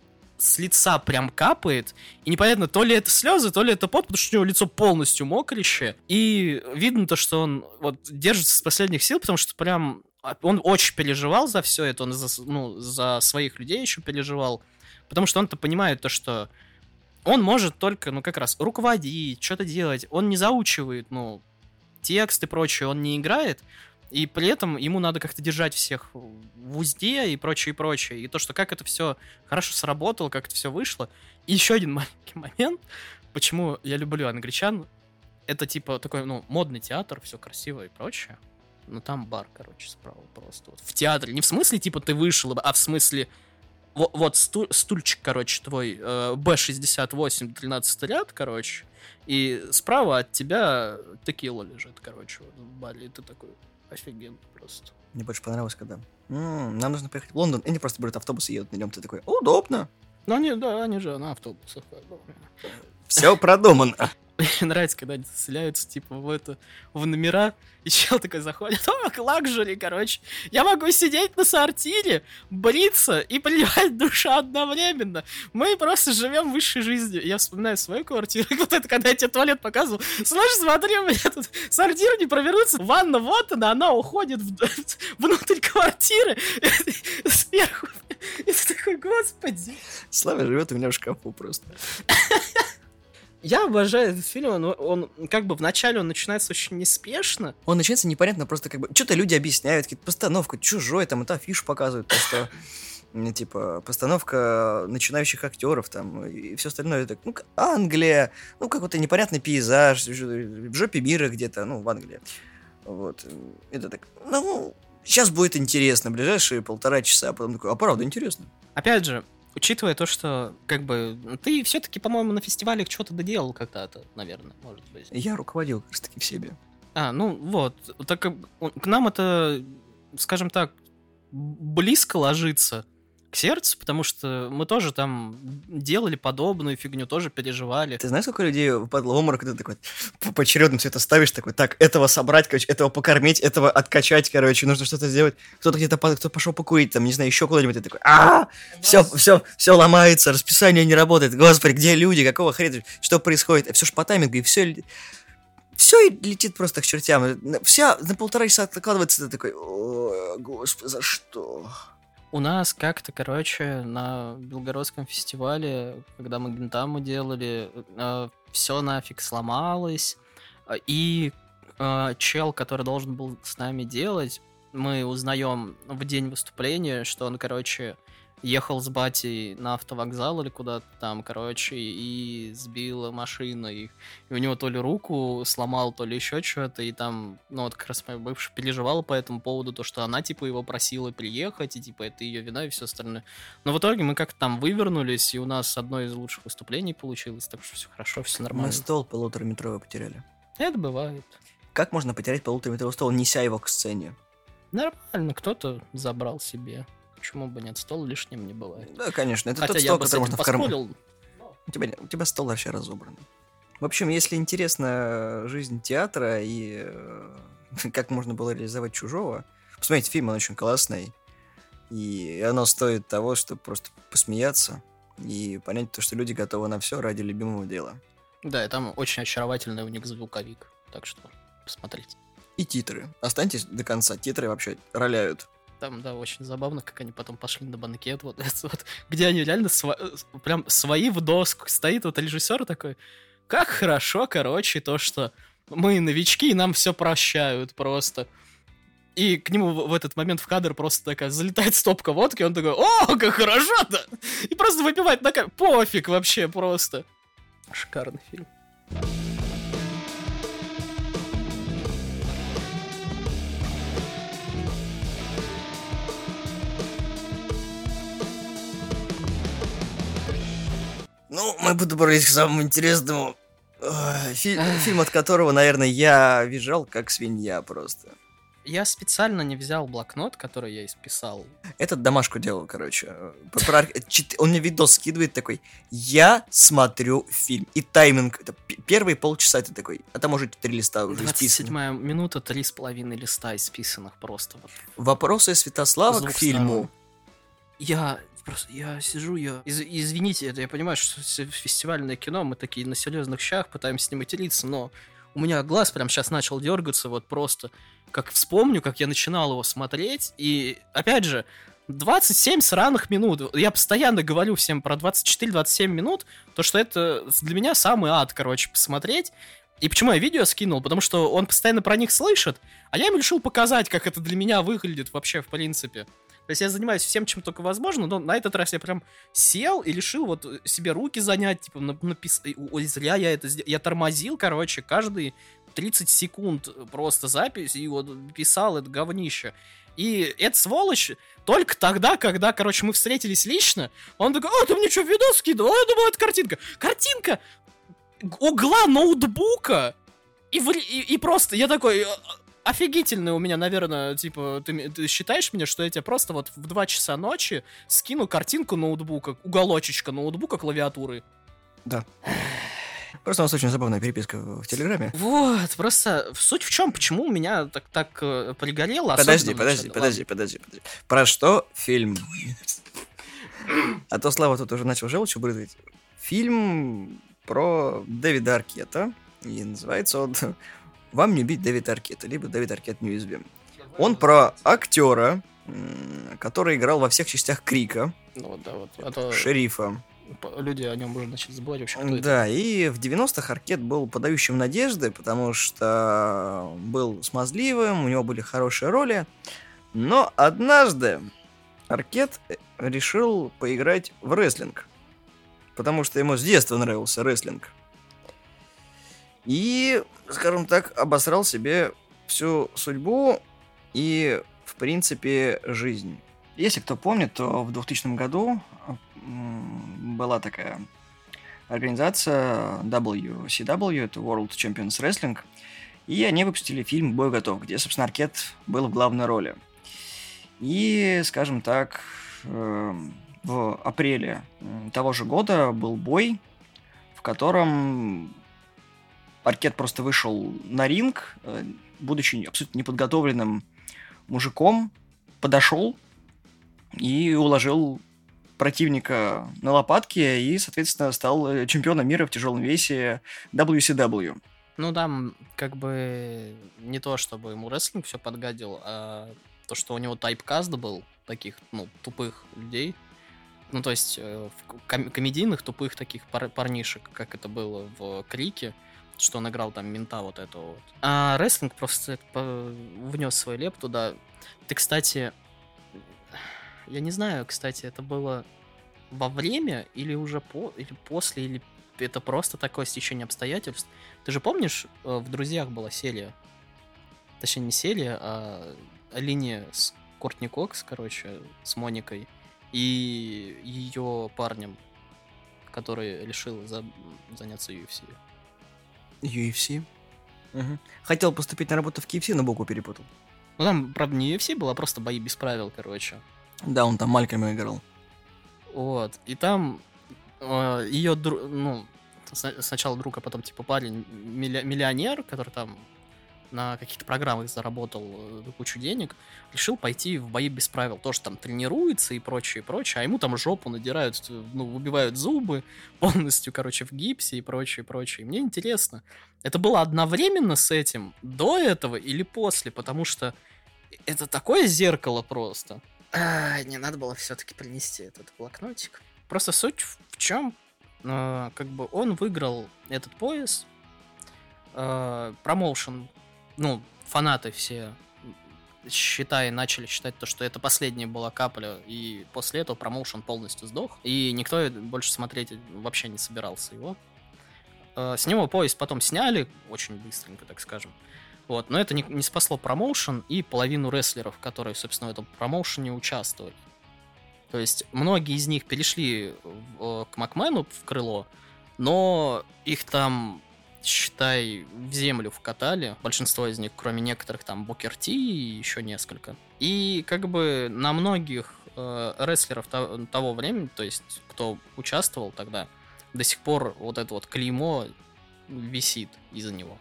Speaker 2: с лица прям капает, и непонятно, то ли это слезы, то ли это пот, потому что у него лицо полностью мокрище, и видно то, что он вот держится с последних сил, потому что прям он очень переживал за все это, он за, ну, за своих людей еще переживал, потому что он-то понимает то, что он может только, ну, как раз руководить, что-то делать, он не заучивает, ну, текст и прочее, он не играет, и при этом ему надо как-то держать всех в узде и прочее, и прочее. И то, что как это все хорошо сработало, как это все вышло. И еще один маленький момент, почему я люблю англичан. Это типа такой, ну, модный театр, все красиво и прочее. Но там бар, короче, справа просто. Вот. В театре. Не в смысле, типа, ты вышел, а в смысле, вот, вот стуль, стульчик, короче, твой э, B68, 13 ряд, короче, и справа от тебя текила лежит, короче, вот в баре, и ты такой, офигенно просто.
Speaker 1: Мне больше понравилось, когда м-м, нам нужно поехать в Лондон, и они просто берут автобус и едут на нем. Ты такой, удобно.
Speaker 2: Ну, они, да, они же на автобусах.
Speaker 1: Все продумано.
Speaker 2: Мне нравится, когда они заселяются, типа, в это, в номера, и чел такой заходит, о, лакжери, короче. Я могу сидеть на сортире, бриться и приливать душа одновременно. Мы просто живем высшей жизнью. Я вспоминаю свою квартиру, вот это, когда я тебе туалет показывал. Слушай, смотри, у меня тут сортир не провернуться. Ванна вот она, она уходит в, внутрь квартиры, сверху. И ты такой, господи.
Speaker 1: Слава живет у меня в шкафу просто.
Speaker 2: Я обожаю этот фильм, он, он как бы вначале он начинается очень неспешно.
Speaker 1: Он начинается непонятно, просто как бы что-то люди объясняют, какие-то постановка, чужой, там это афишу показывают, то что типа постановка начинающих актеров там и все остальное. Это ну Англия ну какой-то непонятный пейзаж в жопе мира где-то ну в Англии. Вот. Это так ну сейчас будет интересно ближайшие полтора часа а потом такой а правда интересно?
Speaker 2: Опять же учитывая то, что, как бы, ты все-таки, по-моему, на фестивале что-то доделал когда-то, наверное, может быть.
Speaker 1: Я руководил как раз-таки в себе.
Speaker 2: А, ну вот, так к нам это, скажем так, близко ложится к сердцу, потому что мы тоже там делали подобную фигню, тоже переживали.
Speaker 1: Ты знаешь, сколько людей выпадло в обморок, ты такой поочередно все это ставишь, такой, так, этого собрать, короче, этого покормить, этого откачать, короче, нужно что-то сделать. Кто-то где-то кто пошел покурить, там, не знаю, еще куда-нибудь, ты такой, а все, все, все ломается, расписание не работает, господи, где люди, какого хрена, что происходит, все ж по таймингу, и все все летит просто к чертям. Вся на полтора часа откладывается, ты такой, о, господи, за что?
Speaker 2: У нас как-то, короче, на Белгородском фестивале, когда мы Гентаму делали, э, все нафиг сломалось. И э, чел, который должен был с нами делать, мы узнаем в день выступления, что он, короче, ехал с батей на автовокзал или куда-то там, короче, и сбил машину, и, и у него то ли руку сломал, то ли еще что-то, и там, ну вот как раз моя бывшая переживала по этому поводу, то, что она, типа, его просила приехать, и, типа, это ее вина и все остальное. Но в итоге мы как-то там вывернулись, и у нас одно из лучших выступлений получилось, так что все хорошо, все нормально.
Speaker 1: Мы стол полутораметровый потеряли.
Speaker 2: Это бывает.
Speaker 1: Как можно потерять полутораметровый стол, неся его к сцене?
Speaker 2: Нормально, кто-то забрал себе. Почему бы нет? Стол лишним не бывает.
Speaker 1: Да, конечно, это
Speaker 2: Хотя
Speaker 1: тот стол, который можно в карман.
Speaker 2: поспорил.
Speaker 1: У тебя, у тебя стол вообще разобранный. В общем, если интересна жизнь театра и э, как можно было реализовать чужого, посмотрите, фильм, он очень классный. И оно стоит того, чтобы просто посмеяться и понять то, что люди готовы на все ради любимого дела.
Speaker 2: Да, и там очень очаровательный у них звуковик. Так что посмотрите.
Speaker 1: И титры. Останьтесь до конца. Титры вообще роляют.
Speaker 2: Там, да, очень забавно, как они потом пошли на банкет, вот, вот где они реально э, прям свои в доску. Стоит вот режиссер такой, как хорошо, короче, то, что мы новички, и нам все прощают просто. И к нему в этот момент в кадр просто такая залетает стопка водки, он такой, о, как хорошо-то! И просто выпивает на камеру. Пофиг вообще просто. Шикарный фильм.
Speaker 1: Ну, мы подобрались к самому интересному. Ой, фи- Фильм, от которого, наверное, я визжал как свинья просто.
Speaker 2: Я специально не взял блокнот, который я исписал.
Speaker 1: Этот домашку делал, короче. э, Он мне видос скидывает такой, я смотрю фильм. И тайминг, это первые полчаса ты такой, а там уже три листа уже исписаны.
Speaker 2: 27 минута, три с половиной листа исписанных просто. Вот.
Speaker 1: Вопросы Святослава
Speaker 2: С
Speaker 1: к фильму.
Speaker 2: сторон. Я просто, я сижу, я... Из- извините, это я понимаю, что с- фестивальное кино, мы такие на серьезных щах пытаемся не материться, но у меня глаз прям сейчас начал дергаться, вот просто, как вспомню, как я начинал его смотреть, и, опять же, 27 сраных минут. Я постоянно говорю всем про 24-27 минут, то, что это для меня самый ад, короче, посмотреть. И почему я видео скинул? Потому что он постоянно про них слышит, а я ему решил показать, как это для меня выглядит вообще, в принципе. То есть я занимаюсь всем, чем только возможно, но на этот раз я прям сел и решил вот себе руки занять, типа, на- напис... Зря я это сделал. Я тормозил, короче, каждые 30 секунд просто запись, и вот писал это говнище. И эта сволочь только тогда, когда, короче, мы встретились лично, он такой, а, ты мне что, видос скидывал? А я думал, это картинка. Картинка угла ноутбука, и, в- и, и просто, я такой, «А, офигительный у меня, наверное, типа, ты, ты считаешь меня, что я тебе просто вот в 2 часа ночи скину картинку ноутбука, уголочечка ноутбука клавиатуры.
Speaker 1: Просто у нас очень забавная переписка в Телеграме.
Speaker 2: Вот, просто суть в чем, почему у меня так, так э, пригорело.
Speaker 1: Подожди, подожди,
Speaker 2: начале.
Speaker 1: подожди, подожди, подожди. Про что фильм? А то Слава тут уже начал желчью брызгать. Фильм про Дэвида Аркета. И называется он «Вам не убить Дэвида Аркета», либо «Дэвид Аркет неуязвим». Он про актера, который играл во всех частях Крика,
Speaker 2: Ну вот, да, вот. А то
Speaker 1: шерифа.
Speaker 2: люди о нем уже начали забывать вообще, кто это.
Speaker 1: Да, и в 90-х Аркет был подающим надежды, потому что был смазливым, у него были хорошие роли. Но однажды Аркет э, решил поиграть в рестлинг. Потому что ему с детства нравился рестлинг. И, скажем так, обосрал себе всю судьбу и, в принципе, жизнь. Если кто помнит, то в 2000 году была такая организация WCW, это World Champions Wrestling, и они выпустили фильм «Бой готов», где, собственно, Аркет был в главной роли. И, скажем так, эм, в апреле м, того же года был бой, в котором Аркет просто вышел на ринг, э, будучи абсолютно неподготовленным мужиком, подошел и уложил противника на лопатки и, соответственно, стал э, чемпионом мира в тяжелом весе WCW.
Speaker 2: Ну, там, как бы, не то, чтобы ему рестлинг все подгадил, а то, что у него тайпкаст был таких, ну, тупых людей. Ну, то есть, э, ком- комедийных тупых таких пар- парнишек, как это было в Крике, что он играл там мента вот этого вот. А рестлинг просто внес свой леп туда. Ты, кстати, я не знаю, кстати, это было во время или уже по, или после, или это просто такое стечение обстоятельств. Ты же помнишь, э, в «Друзьях» была серия, точнее не серия, а линия с Кортни Кокс, короче, с Моникой и ее парнем, который решил за... заняться UFC.
Speaker 1: UFC? Угу. Хотел поступить на работу в KFC, но букву перепутал.
Speaker 2: Ну там, правда, не UFC было, а просто бои без правил, короче.
Speaker 1: Да, он там Малькольма играл.
Speaker 2: Вот. И там э, ее, ну, сначала друг, а потом типа парень, миллионер, который там на каких-то программах заработал э, кучу денег, решил пойти в бои без правил. Тоже там тренируется и прочее, и прочее. А ему там жопу надирают, э, ну, выбивают зубы полностью, короче, в гипсе и прочее, и прочее. И мне интересно, это было одновременно с этим, до этого или после? Потому что это такое зеркало просто. А, не надо было все-таки принести этот блокнотик. Просто суть в чем, э, как бы он выиграл этот пояс, э, промоушен ну, фанаты все считай, начали считать то, что это последняя была капля, и после этого промоушен полностью сдох, и никто больше смотреть вообще не собирался его. Э, с него поезд потом сняли, очень быстренько, так скажем. Вот, но это не, не спасло промоушен и половину рестлеров, которые, собственно, в этом промоушене участвовали. То есть многие из них перешли в, к Макмену в крыло, но их там считай, в землю вкатали. Большинство из них, кроме некоторых, там, Букер Ти и еще несколько. И как бы на многих э, рестлеров то, того времени, то есть кто участвовал тогда, до сих пор вот это вот клеймо висит из-за него.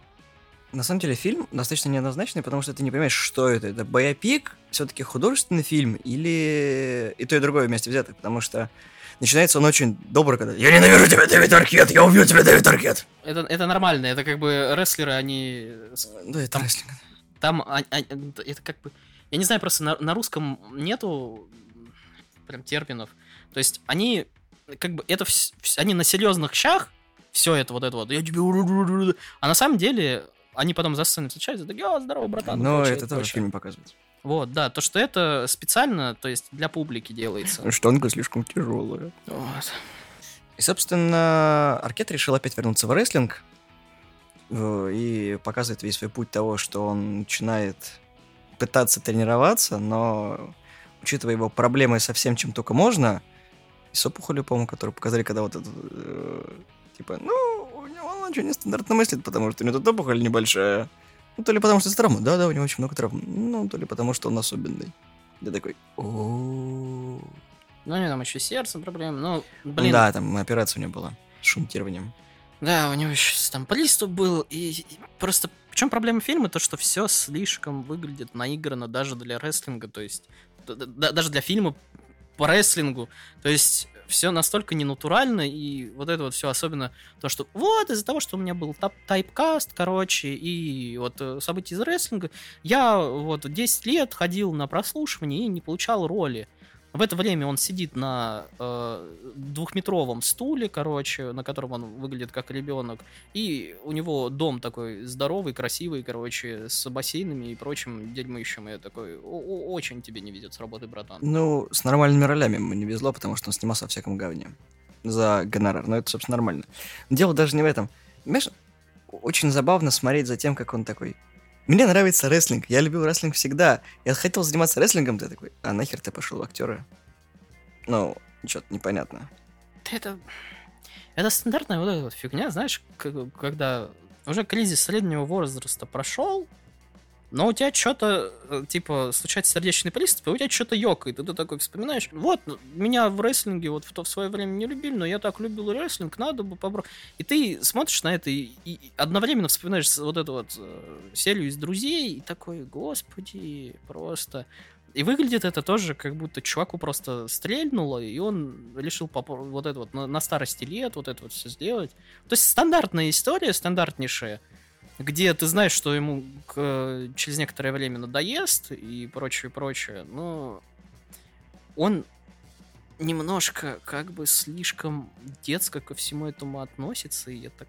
Speaker 1: На самом деле фильм достаточно неоднозначный, потому что ты не понимаешь, что это. Это боепик, все-таки художественный фильм или и то, и другое вместе взято, потому что начинается он очень добро, когда «Я ненавижу тебя, Дэвид Аркет! Я убью тебя, Дэвид Аркет!»
Speaker 2: Это, это нормально, это как бы рестлеры, они...
Speaker 1: Да, это там, рестлинг.
Speaker 2: Там, а, а, это как бы... Я не знаю, просто на, на русском нету прям терминов. То есть они как бы это вс- они на серьезных щах все это вот это вот я тебе а на самом деле они потом за сценой встречаются о здорово братан
Speaker 1: но это тоже в фильме показывается
Speaker 2: вот, да, то, что это специально, то есть для публики делается.
Speaker 1: Штанга слишком тяжелая. Вот. И, собственно, Аркет решил опять вернуться в рестлинг э, и показывает весь свой путь того, что он начинает пытаться тренироваться, но учитывая его проблемы со всем, чем только можно, и с опухолью, по-моему, которую показали, когда вот это, э, типа, ну, у него он очень нестандартно мыслит, потому что у него тут опухоль небольшая. Ну, то ли потому, что это травма. Да, да, у него очень много травм. Ну, то ли потому, что он особенный. Я такой, о
Speaker 2: Ну, у него там еще сердцем проблемы, ну, блин.
Speaker 1: Да, там операция у него была с шунтированием.
Speaker 2: Да, у него еще там приступ был, и, и просто... В чем проблема фильма? То, что все слишком выглядит наигранно даже для рестлинга, то есть даже для фильма по рестлингу. То есть все настолько ненатурально, и вот это вот все особенно то, что вот из-за того, что у меня был тап тайпкаст, короче, и вот э, события из рестлинга, я вот 10 лет ходил на прослушивание и не получал роли. В это время он сидит на э, двухметровом стуле, короче, на котором он выглядит как ребенок. И у него дом такой здоровый, красивый, короче, с бассейнами и прочим дерьмищем. И я такой, очень тебе не везет с работы, братан.
Speaker 1: Ну, с нормальными ролями ему не везло, потому что он снимался во всяком говне. За гонорар. Но это, собственно, нормально. Дело даже не в этом. Понимаешь, очень забавно смотреть за тем, как он такой мне нравится рестлинг. Я любил рестлинг всегда. Я хотел заниматься рестлингом, ты такой, а нахер ты пошел в актеры? Ну, что-то непонятно.
Speaker 2: Это... Это стандартная вот эта вот фигня, знаешь, когда уже кризис среднего возраста прошел, но у тебя что-то, э, типа, случается сердечный приступ, и у тебя что-то ёкает, и ты такой вспоминаешь, вот, меня в рестлинге вот в то в свое время не любили, но я так любил рестлинг, надо бы попробовать. И ты смотришь на это и, и одновременно вспоминаешь вот эту вот э, серию из друзей, и такой, господи, просто... И выглядит это тоже, как будто чуваку просто стрельнуло, и он решил вот это вот на, на старости лет вот это вот все сделать. То есть стандартная история, стандартнейшая, где ты знаешь, что ему к, через некоторое время надоест и прочее, прочее, но он немножко как бы слишком детско ко всему этому относится, и я так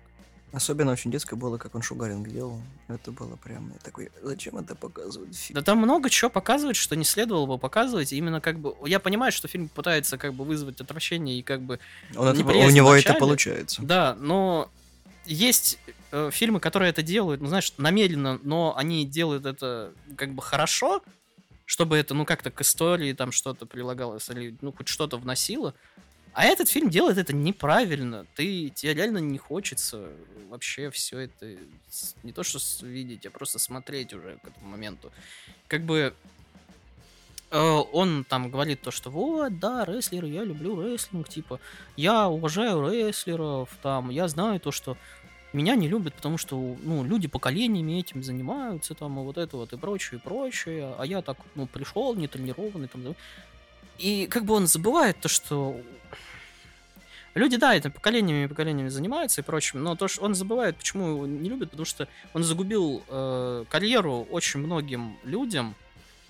Speaker 1: Особенно очень детское было, как он шугаринг делал. Это было прям я такой, зачем это показывать в фильме?
Speaker 2: Да там много чего показывать, что не следовало бы показывать. Именно как бы... Я понимаю, что фильм пытается как бы вызвать отвращение и как бы...
Speaker 1: Он это- у него
Speaker 2: в
Speaker 1: это получается.
Speaker 2: Да, но есть э, фильмы, которые это делают, ну, знаешь, намеренно, но они делают это как бы хорошо, чтобы это, ну, как-то к истории там что-то прилагалось или, ну, хоть что-то вносило. А этот фильм делает это неправильно. Ты, тебе реально не хочется вообще все это не то что видеть, а просто смотреть уже к этому моменту. Как бы э, он там говорит то, что вот, да, рестлеры, я люблю рестлинг, типа, я уважаю рестлеров, там, я знаю то, что меня не любят, потому что, ну, люди поколениями этим занимаются, там, и вот это вот, и прочее, и прочее, а я так, ну, пришел, не тренированный, там. И как бы он забывает то, что люди, да, это поколениями и поколениями занимаются и прочим, но то, что он забывает, почему его не любят, потому что он загубил э, карьеру очень многим людям,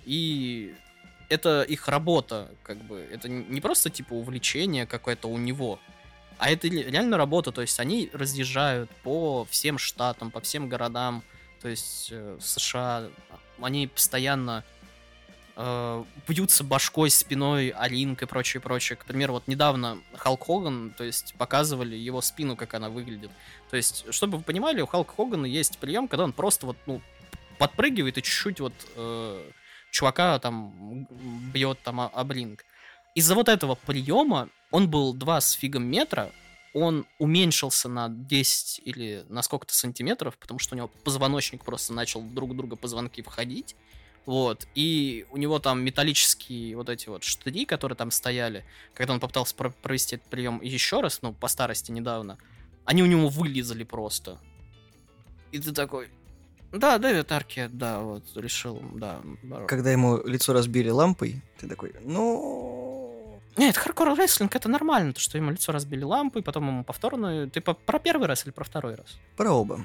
Speaker 2: и это их работа, как бы, это не просто типа увлечение какое-то у него, а это ре- реально работа, то есть они разъезжают по всем штатам, по всем городам, то есть э, США, они постоянно э, бьются башкой, спиной, ринг и прочее, прочее. К примеру, вот недавно Халк Хоган, то есть показывали его спину, как она выглядит. То есть, чтобы вы понимали, у Халка Хогана есть прием, когда он просто вот, ну, подпрыгивает и чуть-чуть вот э, чувака там бьет там об ринг. Из-за вот этого приема он был 2 с фигом метра, он уменьшился на 10 или на сколько-то сантиметров, потому что у него позвоночник просто начал друг друга позвонки входить. Вот, и у него там металлические вот эти вот штыри, которые там стояли, когда он попытался про- провести этот прием еще раз, ну, по старости недавно, они у него вылезали просто. И ты такой, да, Дэвид Аркет, да, вот, решил, да. бороться».
Speaker 1: Когда ему лицо разбили лампой, ты такой, ну...
Speaker 2: Нет, хардкор рестлинг это нормально, то, что ему лицо разбили лампой, потом ему повторно... Ты по- про первый раз или про второй раз?
Speaker 1: Про оба.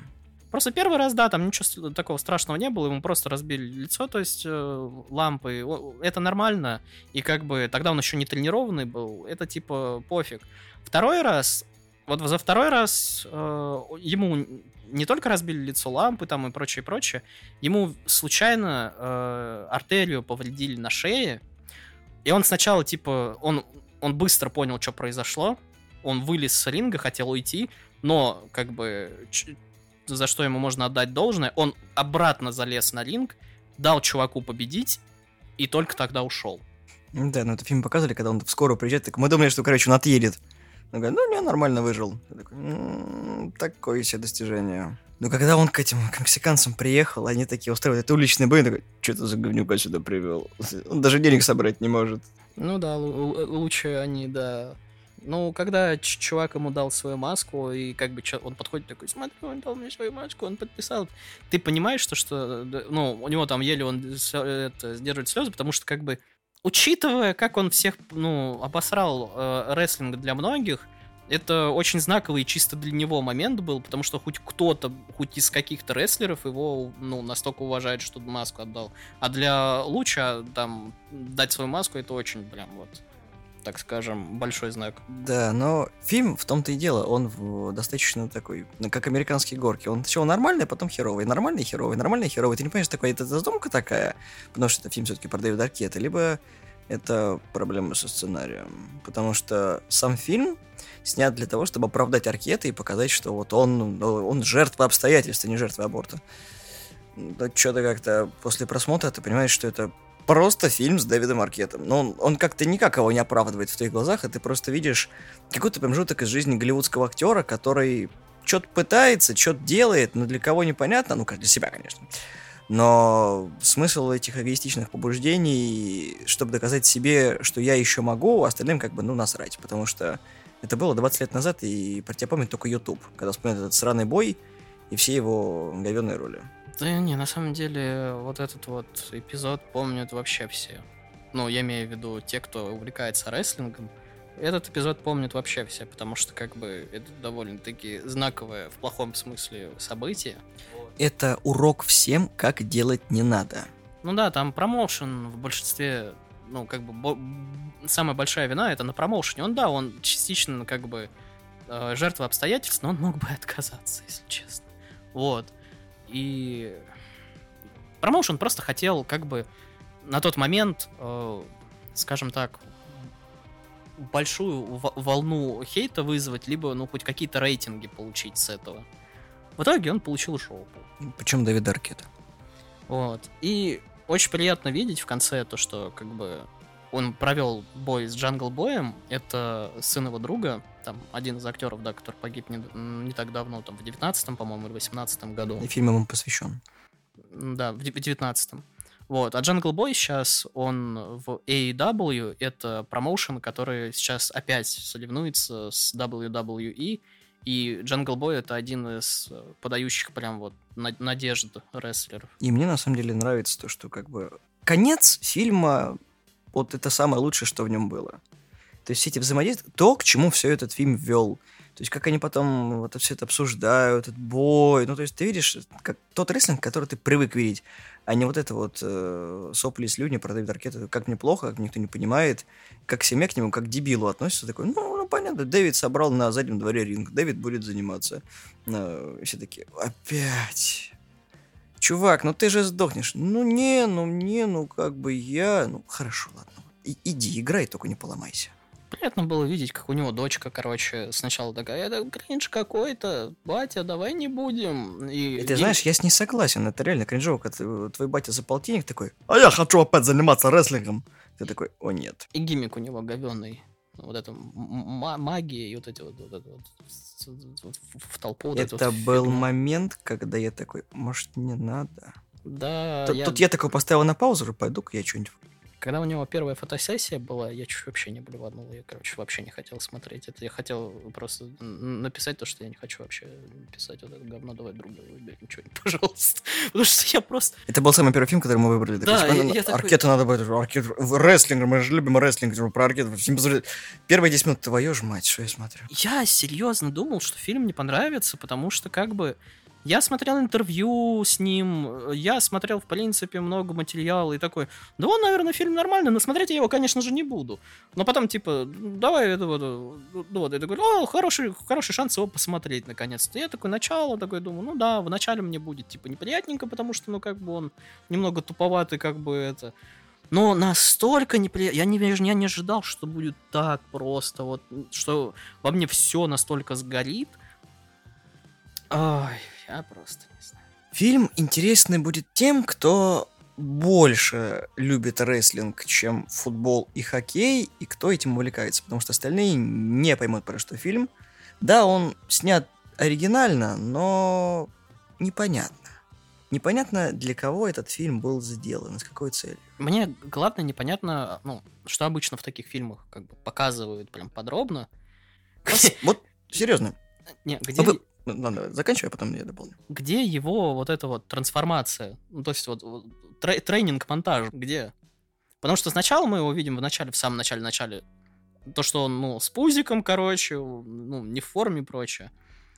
Speaker 2: Просто первый раз, да, там ничего такого страшного не было, ему просто разбили лицо, то есть э, лампы, это нормально, и как бы тогда он еще не тренированный был, это типа пофиг. Второй раз, вот за второй раз э, ему не только разбили лицо лампы там и прочее, прочее, ему случайно э, артерию повредили на шее, и он сначала типа, он, он быстро понял, что произошло, он вылез с ринга, хотел уйти, но как бы за что ему можно отдать должное, он обратно залез на ринг, дал чуваку победить и только тогда ушел.
Speaker 1: Ну Да, ну это фильм показывали, когда он в скорую приезжает, так мы думали, что, короче, он отъедет. Он говорит, ну, не, нормально выжил. Я такой, «М, такое себе достижение. Но когда он к этим к мексиканцам приехал, они такие устраивают это уличный бой, такой, что это за говнюка сюда привел? Он даже денег собрать не может.
Speaker 2: Ну да, лу- лу- лучше они, да. Ну, когда чувак ему дал свою маску, и как бы он подходит такой, смотри, он дал мне свою маску, он подписал. Ты понимаешь, что, что ну, у него там еле он это, сдерживает слезы, потому что как бы, учитывая, как он всех, ну, обосрал э, рестлинг для многих, это очень знаковый чисто для него момент был, потому что хоть кто-то, хоть из каких-то рестлеров его, ну, настолько уважает, что маску отдал. А для Луча, там, дать свою маску, это очень прям вот, так скажем, большой знак.
Speaker 1: Да, но фильм в том-то и дело, он достаточно такой, ну, как американские горки. Он сначала нормальный, а потом херовый, нормальный, херовый, нормальный, херовый. Ты не понимаешь, такой, это задумка такая, потому что это фильм все-таки про Дэвида Аркета, либо это проблема со сценарием. Потому что сам фильм снят для того, чтобы оправдать Аркета и показать, что вот он, он жертва обстоятельств, а не жертва аборта. Что-то как-то после просмотра ты понимаешь, что это просто фильм с Дэвидом Аркетом. Но он, он как-то никак его не оправдывает в твоих глазах, и ты просто видишь какой-то промежуток из жизни голливудского актера, который что-то пытается, что-то делает, но для кого непонятно, ну, как для себя, конечно. Но смысл этих эгоистичных побуждений, чтобы доказать себе, что я еще могу, остальным как бы, ну, насрать. Потому что это было 20 лет назад, и про тебя помнит только YouTube, когда вспоминает этот сраный бой и все его говенные роли.
Speaker 2: Да не, на самом деле, вот этот вот эпизод помнят вообще все. Ну, я имею в виду те, кто увлекается рестлингом. Этот эпизод помнят вообще все, потому что, как бы, это довольно-таки знаковое в плохом смысле событие.
Speaker 1: Это урок всем, как делать не надо.
Speaker 2: Ну да, там промоушен в большинстве, ну, как бы, самая большая вина это на промоушене. Он, да, он частично, как бы, э, жертва обстоятельств, но он мог бы отказаться, если честно. Вот. И промоушен просто хотел как бы на тот момент, э, скажем так, большую волну хейта вызвать, либо, ну, хоть какие-то рейтинги получить с этого. В итоге он получил шоу.
Speaker 1: Причем Дэвид Аркет.
Speaker 2: Вот. И очень приятно видеть в конце то, что как бы он провел бой с Джангл Боем. Это сын его друга, там один из актеров, да, который погиб не, не так давно, там в 19-м, по-моему, или 18-м году.
Speaker 1: И фильм ему посвящен.
Speaker 2: Да, в 19-м. Вот. А Jungle Boy сейчас, он в AEW, это промоушен, который сейчас опять соревнуется с WWE, и Jungle Boy это один из подающих прям вот надежд рестлеров.
Speaker 1: И мне на самом деле нравится то, что как бы конец фильма, вот это самое лучшее, что в нем было. То есть эти взаимодействия, то, к чему все этот фильм вел. То есть, как они потом вот все это обсуждают, этот бой. Ну, то есть, ты видишь, как тот рестлинг, который ты привык видеть, а не вот это вот э, сопли и слюни про Аркета. Как мне плохо, как никто не понимает, как семья к нему, как к дебилу относится. Такой, ну, ну, понятно, Дэвид собрал на заднем дворе ринг, Дэвид будет заниматься. Ну, все такие, опять... Чувак, ну ты же сдохнешь. Ну не, ну не, ну как бы я... Ну хорошо, ладно. И, иди, играй, только не поломайся
Speaker 2: приятно было видеть, как у него дочка, короче, сначала такая, это кринж какой-то, батя, давай не будем.
Speaker 1: И, и ты и... знаешь, я с ней согласен, это реально кринжово, когда твой батя за полтинник такой, а я хочу опять заниматься рестлингом. Ты такой, о нет.
Speaker 2: И гиммик у него говенный. Вот это магия и вот эти вот, вот, это вот в толпу. Вот
Speaker 1: это был фигню. момент, когда я такой, может, не надо?
Speaker 2: Да.
Speaker 1: Тут я... тут я такой поставил на паузу, пойду-ка я что-нибудь
Speaker 2: когда у него первая фотосессия была, я чуть вообще не блеванул. Я, короче, вообще не хотел смотреть это. Я хотел просто написать то, что я не хочу вообще писать вот это говно. Давай друга выбери, ничего, пожалуйста. Потому что я просто...
Speaker 1: Это был самый первый фильм, который мы выбрали.
Speaker 2: Да,
Speaker 1: такой,
Speaker 2: я, я
Speaker 1: Аркету такой... надо будет... Аркет... Рестлинг, мы же любим рестлинг, типа, про Аркету. Первые 10 минут, твою ж мать, что я смотрю.
Speaker 2: Я серьезно думал, что фильм не понравится, потому что как бы я смотрел интервью с ним, я смотрел, в принципе, много материала и такой, да он, наверное, фильм нормальный, но смотреть я его, конечно же, не буду. Но потом, типа, давай это вот, ну вот, я такой, о, хороший, хороший шанс его посмотреть, наконец-то. Я такой, начало, такой, думаю, ну да, в начале мне будет, типа, неприятненько, потому что, ну, как бы он немного туповатый, как бы это... Но настолько неприятно. Я не, я не ожидал, что будет так просто. Вот, что во мне все настолько сгорит. Ой, я просто не знаю.
Speaker 1: Фильм интересный будет тем, кто больше любит рестлинг, чем футбол и хоккей, и кто этим увлекается, потому что остальные не поймут, про что фильм. Да, он снят оригинально, но непонятно. Непонятно, для кого этот фильм был сделан, с какой целью.
Speaker 2: Мне главное непонятно, ну, что обычно в таких фильмах как бы показывают прям подробно.
Speaker 1: Вот, серьезно.
Speaker 2: Не, где...
Speaker 1: Ну, ладно, заканчивай, а потом я дополню.
Speaker 2: Где его вот эта вот трансформация? Ну, то есть вот, вот трей тренинг-монтаж, где? Потому что сначала мы его видим в начале, в самом начале-начале, то, что он, ну, с пузиком, короче, ну, не в форме и прочее.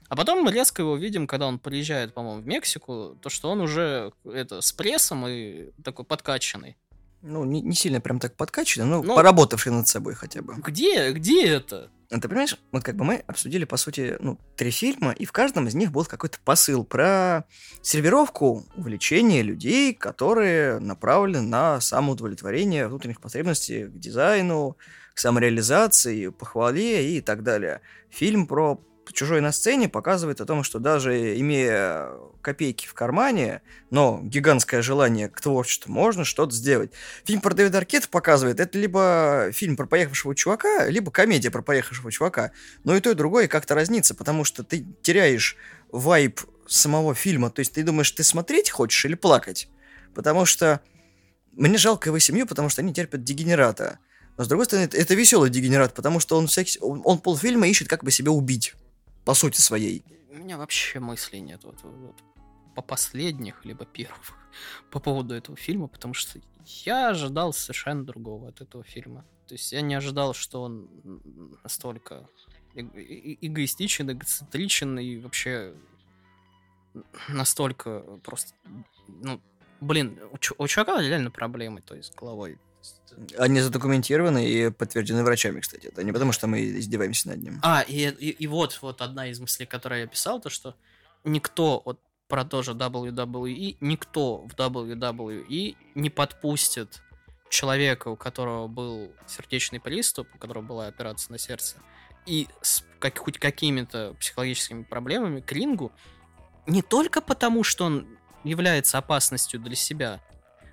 Speaker 2: А потом мы резко его видим, когда он приезжает, по-моему, в Мексику, то, что он уже это с прессом и такой подкачанный.
Speaker 1: Ну, не, не сильно прям так подкачанный, но, но поработавший над собой хотя бы.
Speaker 2: Где? Где это?
Speaker 1: Ты понимаешь, вот как бы мы обсудили, по сути, ну, три фильма, и в каждом из них был какой-то посыл про сервировку увлечения людей, которые направлены на самоудовлетворение внутренних потребностей к дизайну, к самореализации, похвале и так далее. Фильм про чужой на сцене показывает о том, что даже имея копейки в кармане, но гигантское желание к творчеству, можно что-то сделать. Фильм про Дэвида Аркета показывает, это либо фильм про поехавшего чувака, либо комедия про поехавшего чувака. Но и то, и другое как-то разнится, потому что ты теряешь вайб самого фильма. То есть ты думаешь, ты смотреть хочешь или плакать? Потому что мне жалко его семью, потому что они терпят дегенерата. Но с другой стороны, это веселый дегенерат, потому что он, всякий, он, он полфильма ищет, как бы себя убить по сути своей.
Speaker 2: У меня вообще мыслей нет вот, вот, по последних, либо первых, по поводу этого фильма, потому что я ожидал совершенно другого от этого фильма. То есть я не ожидал, что он настолько э эгоистичен, эгоцентричен и вообще настолько просто... Ну, блин, у, у чувака реально проблемы, то есть, головой.
Speaker 1: Они задокументированы и подтверждены врачами, кстати. Это не потому, что мы издеваемся над ним.
Speaker 2: А, и, и, и вот, вот одна из мыслей, которую я писал, то что никто вот про тоже WWE, никто в WWE не подпустит человека, у которого был сердечный приступ, у которого была операция на сердце, и с как, хоть какими-то психологическими проблемами к рингу, не только потому, что он является опасностью для себя,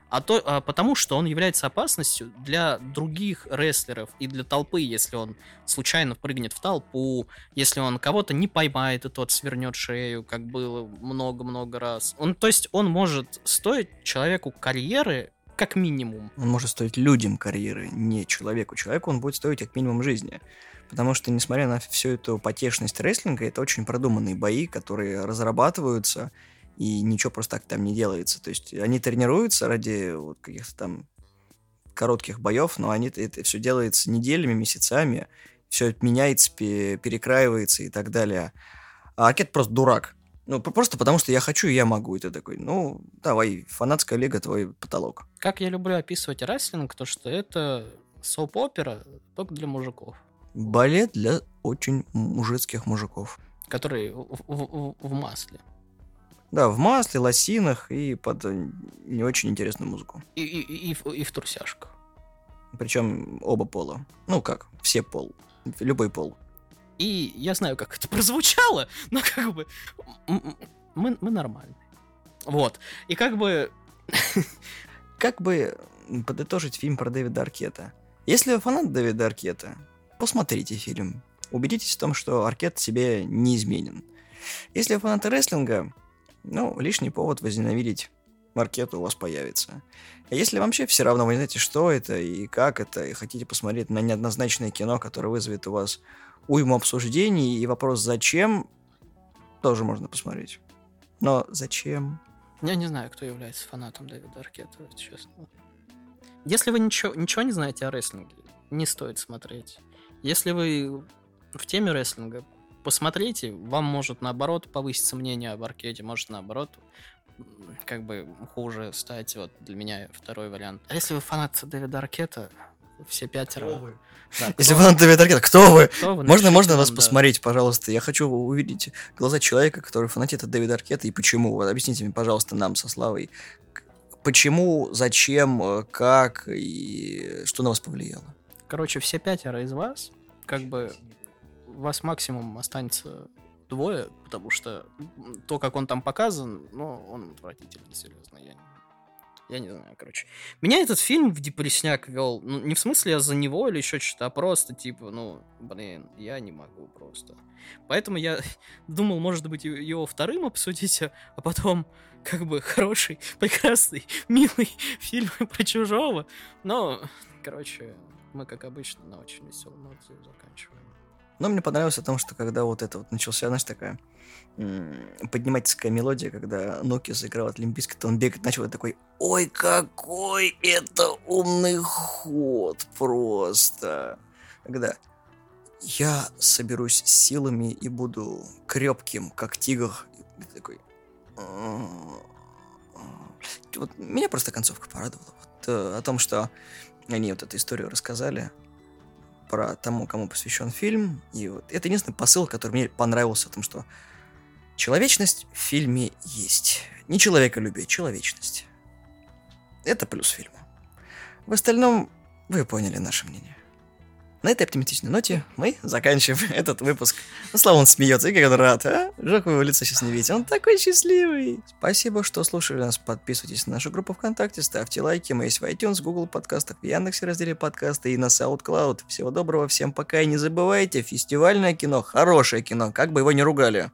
Speaker 2: а, то, а потому что он является опасностью для других рестлеров и для толпы, если он случайно прыгнет в толпу, если он кого-то не поймает и тот свернет шею, как было много-много раз. Он, то есть он может стоить человеку карьеры как минимум.
Speaker 1: Он может стоить людям карьеры, не человеку. Человеку он будет стоить как минимум жизни. Потому что, несмотря на всю эту потешность рестлинга, это очень продуманные бои, которые разрабатываются, и ничего просто так там не делается. То есть они тренируются ради вот каких-то там коротких боев, но они, это все делается неделями, месяцами, все меняется, перекраивается и так далее. А Аркет просто дурак. Ну, просто потому что я хочу, и я могу. И ты такой, ну, давай, фанатская лига, твой потолок.
Speaker 2: Как я люблю описывать рестлинг, то что это соп-опера только для мужиков.
Speaker 1: Балет для очень мужицких мужиков.
Speaker 2: Которые в, в, в масле.
Speaker 1: Да, в масле, лосинах и под э, не очень интересную музыку.
Speaker 2: И, и, и, в, и в турсяшках.
Speaker 1: Причем оба пола. Ну как, все пол. Любой пол.
Speaker 2: И я знаю, как это прозвучало, но как бы мы, мы нормальные. Вот. И как бы...
Speaker 1: Как бы подытожить фильм про Дэвида Аркета? Если вы фанат Дэвида Аркета, посмотрите фильм. Убедитесь в том, что Аркет себе не изменен. Если вы фанаты рестлинга, ну, лишний повод возненавидеть маркету у вас появится. А если вообще все равно вы не знаете, что это и как это, и хотите посмотреть на неоднозначное кино, которое вызовет у вас уйму обсуждений, и вопрос «зачем?» тоже можно посмотреть. Но зачем?
Speaker 2: Я не знаю, кто является фанатом Дэвида Аркета, честно. Если вы ничего, ничего не знаете о рестлинге, не стоит смотреть. Если вы в теме рестлинга, посмотрите, вам может наоборот повыситься мнение об аркеде, может наоборот как бы хуже стать. Вот для меня второй вариант. А если вы фанат Дэвида Аркета, все пятеро. Кто вы?
Speaker 1: Да, если вы фанат Дэвида Аркета, кто вы? Кто вы? Можно, можно вас да. посмотреть, пожалуйста? Я хочу увидеть глаза человека, который фанатит от Дэвида Аркета, и почему. Вот объясните мне, пожалуйста, нам со Славой, почему, зачем, э, как и что на вас повлияло.
Speaker 2: Короче, все пятеро из вас, как бы вас максимум останется двое, потому что то, как он там показан, ну, он отвратительный, серьезно. Я, я не знаю, короче. Меня этот фильм в депрессняк вел, ну, не в смысле я за него или еще что-то, а просто, типа, ну, блин, я не могу просто. Поэтому я думал, может быть, его вторым обсудить, а потом, как бы, хороший, прекрасный, милый фильм про чужого. Но, короче, мы, как обычно, на очень веселом ноте заканчиваем.
Speaker 1: Но мне понравилось о том, что когда вот это вот начался, знаешь, такая поднимательская мелодия, когда Ноки заиграл от Лимбиска, то он бегает, начал такой, ой, какой это умный ход просто. Когда я соберусь силами и буду крепким, как тигр. Такой... Вот меня просто концовка порадовала. Вот, э, о том, что они вот эту историю рассказали, про тому, кому посвящен фильм. И вот это единственный посыл, который мне понравился, о том, что человечность в фильме есть. Не человеколюбие, человечность. Это плюс фильма. В остальном вы поняли наше мнение. На этой оптимистичной ноте мы заканчиваем этот выпуск. Ну, Слава, он смеется, и как он рад, а? Жалко его лицо сейчас не видите, он такой счастливый. Спасибо, что слушали нас. Подписывайтесь на нашу группу ВКонтакте, ставьте лайки. Мы есть в iTunes, Google подкастах, в Яндексе разделе подкасты и на SoundCloud. Всего доброго, всем пока и не забывайте, фестивальное кино, хорошее кино, как бы его не ругали.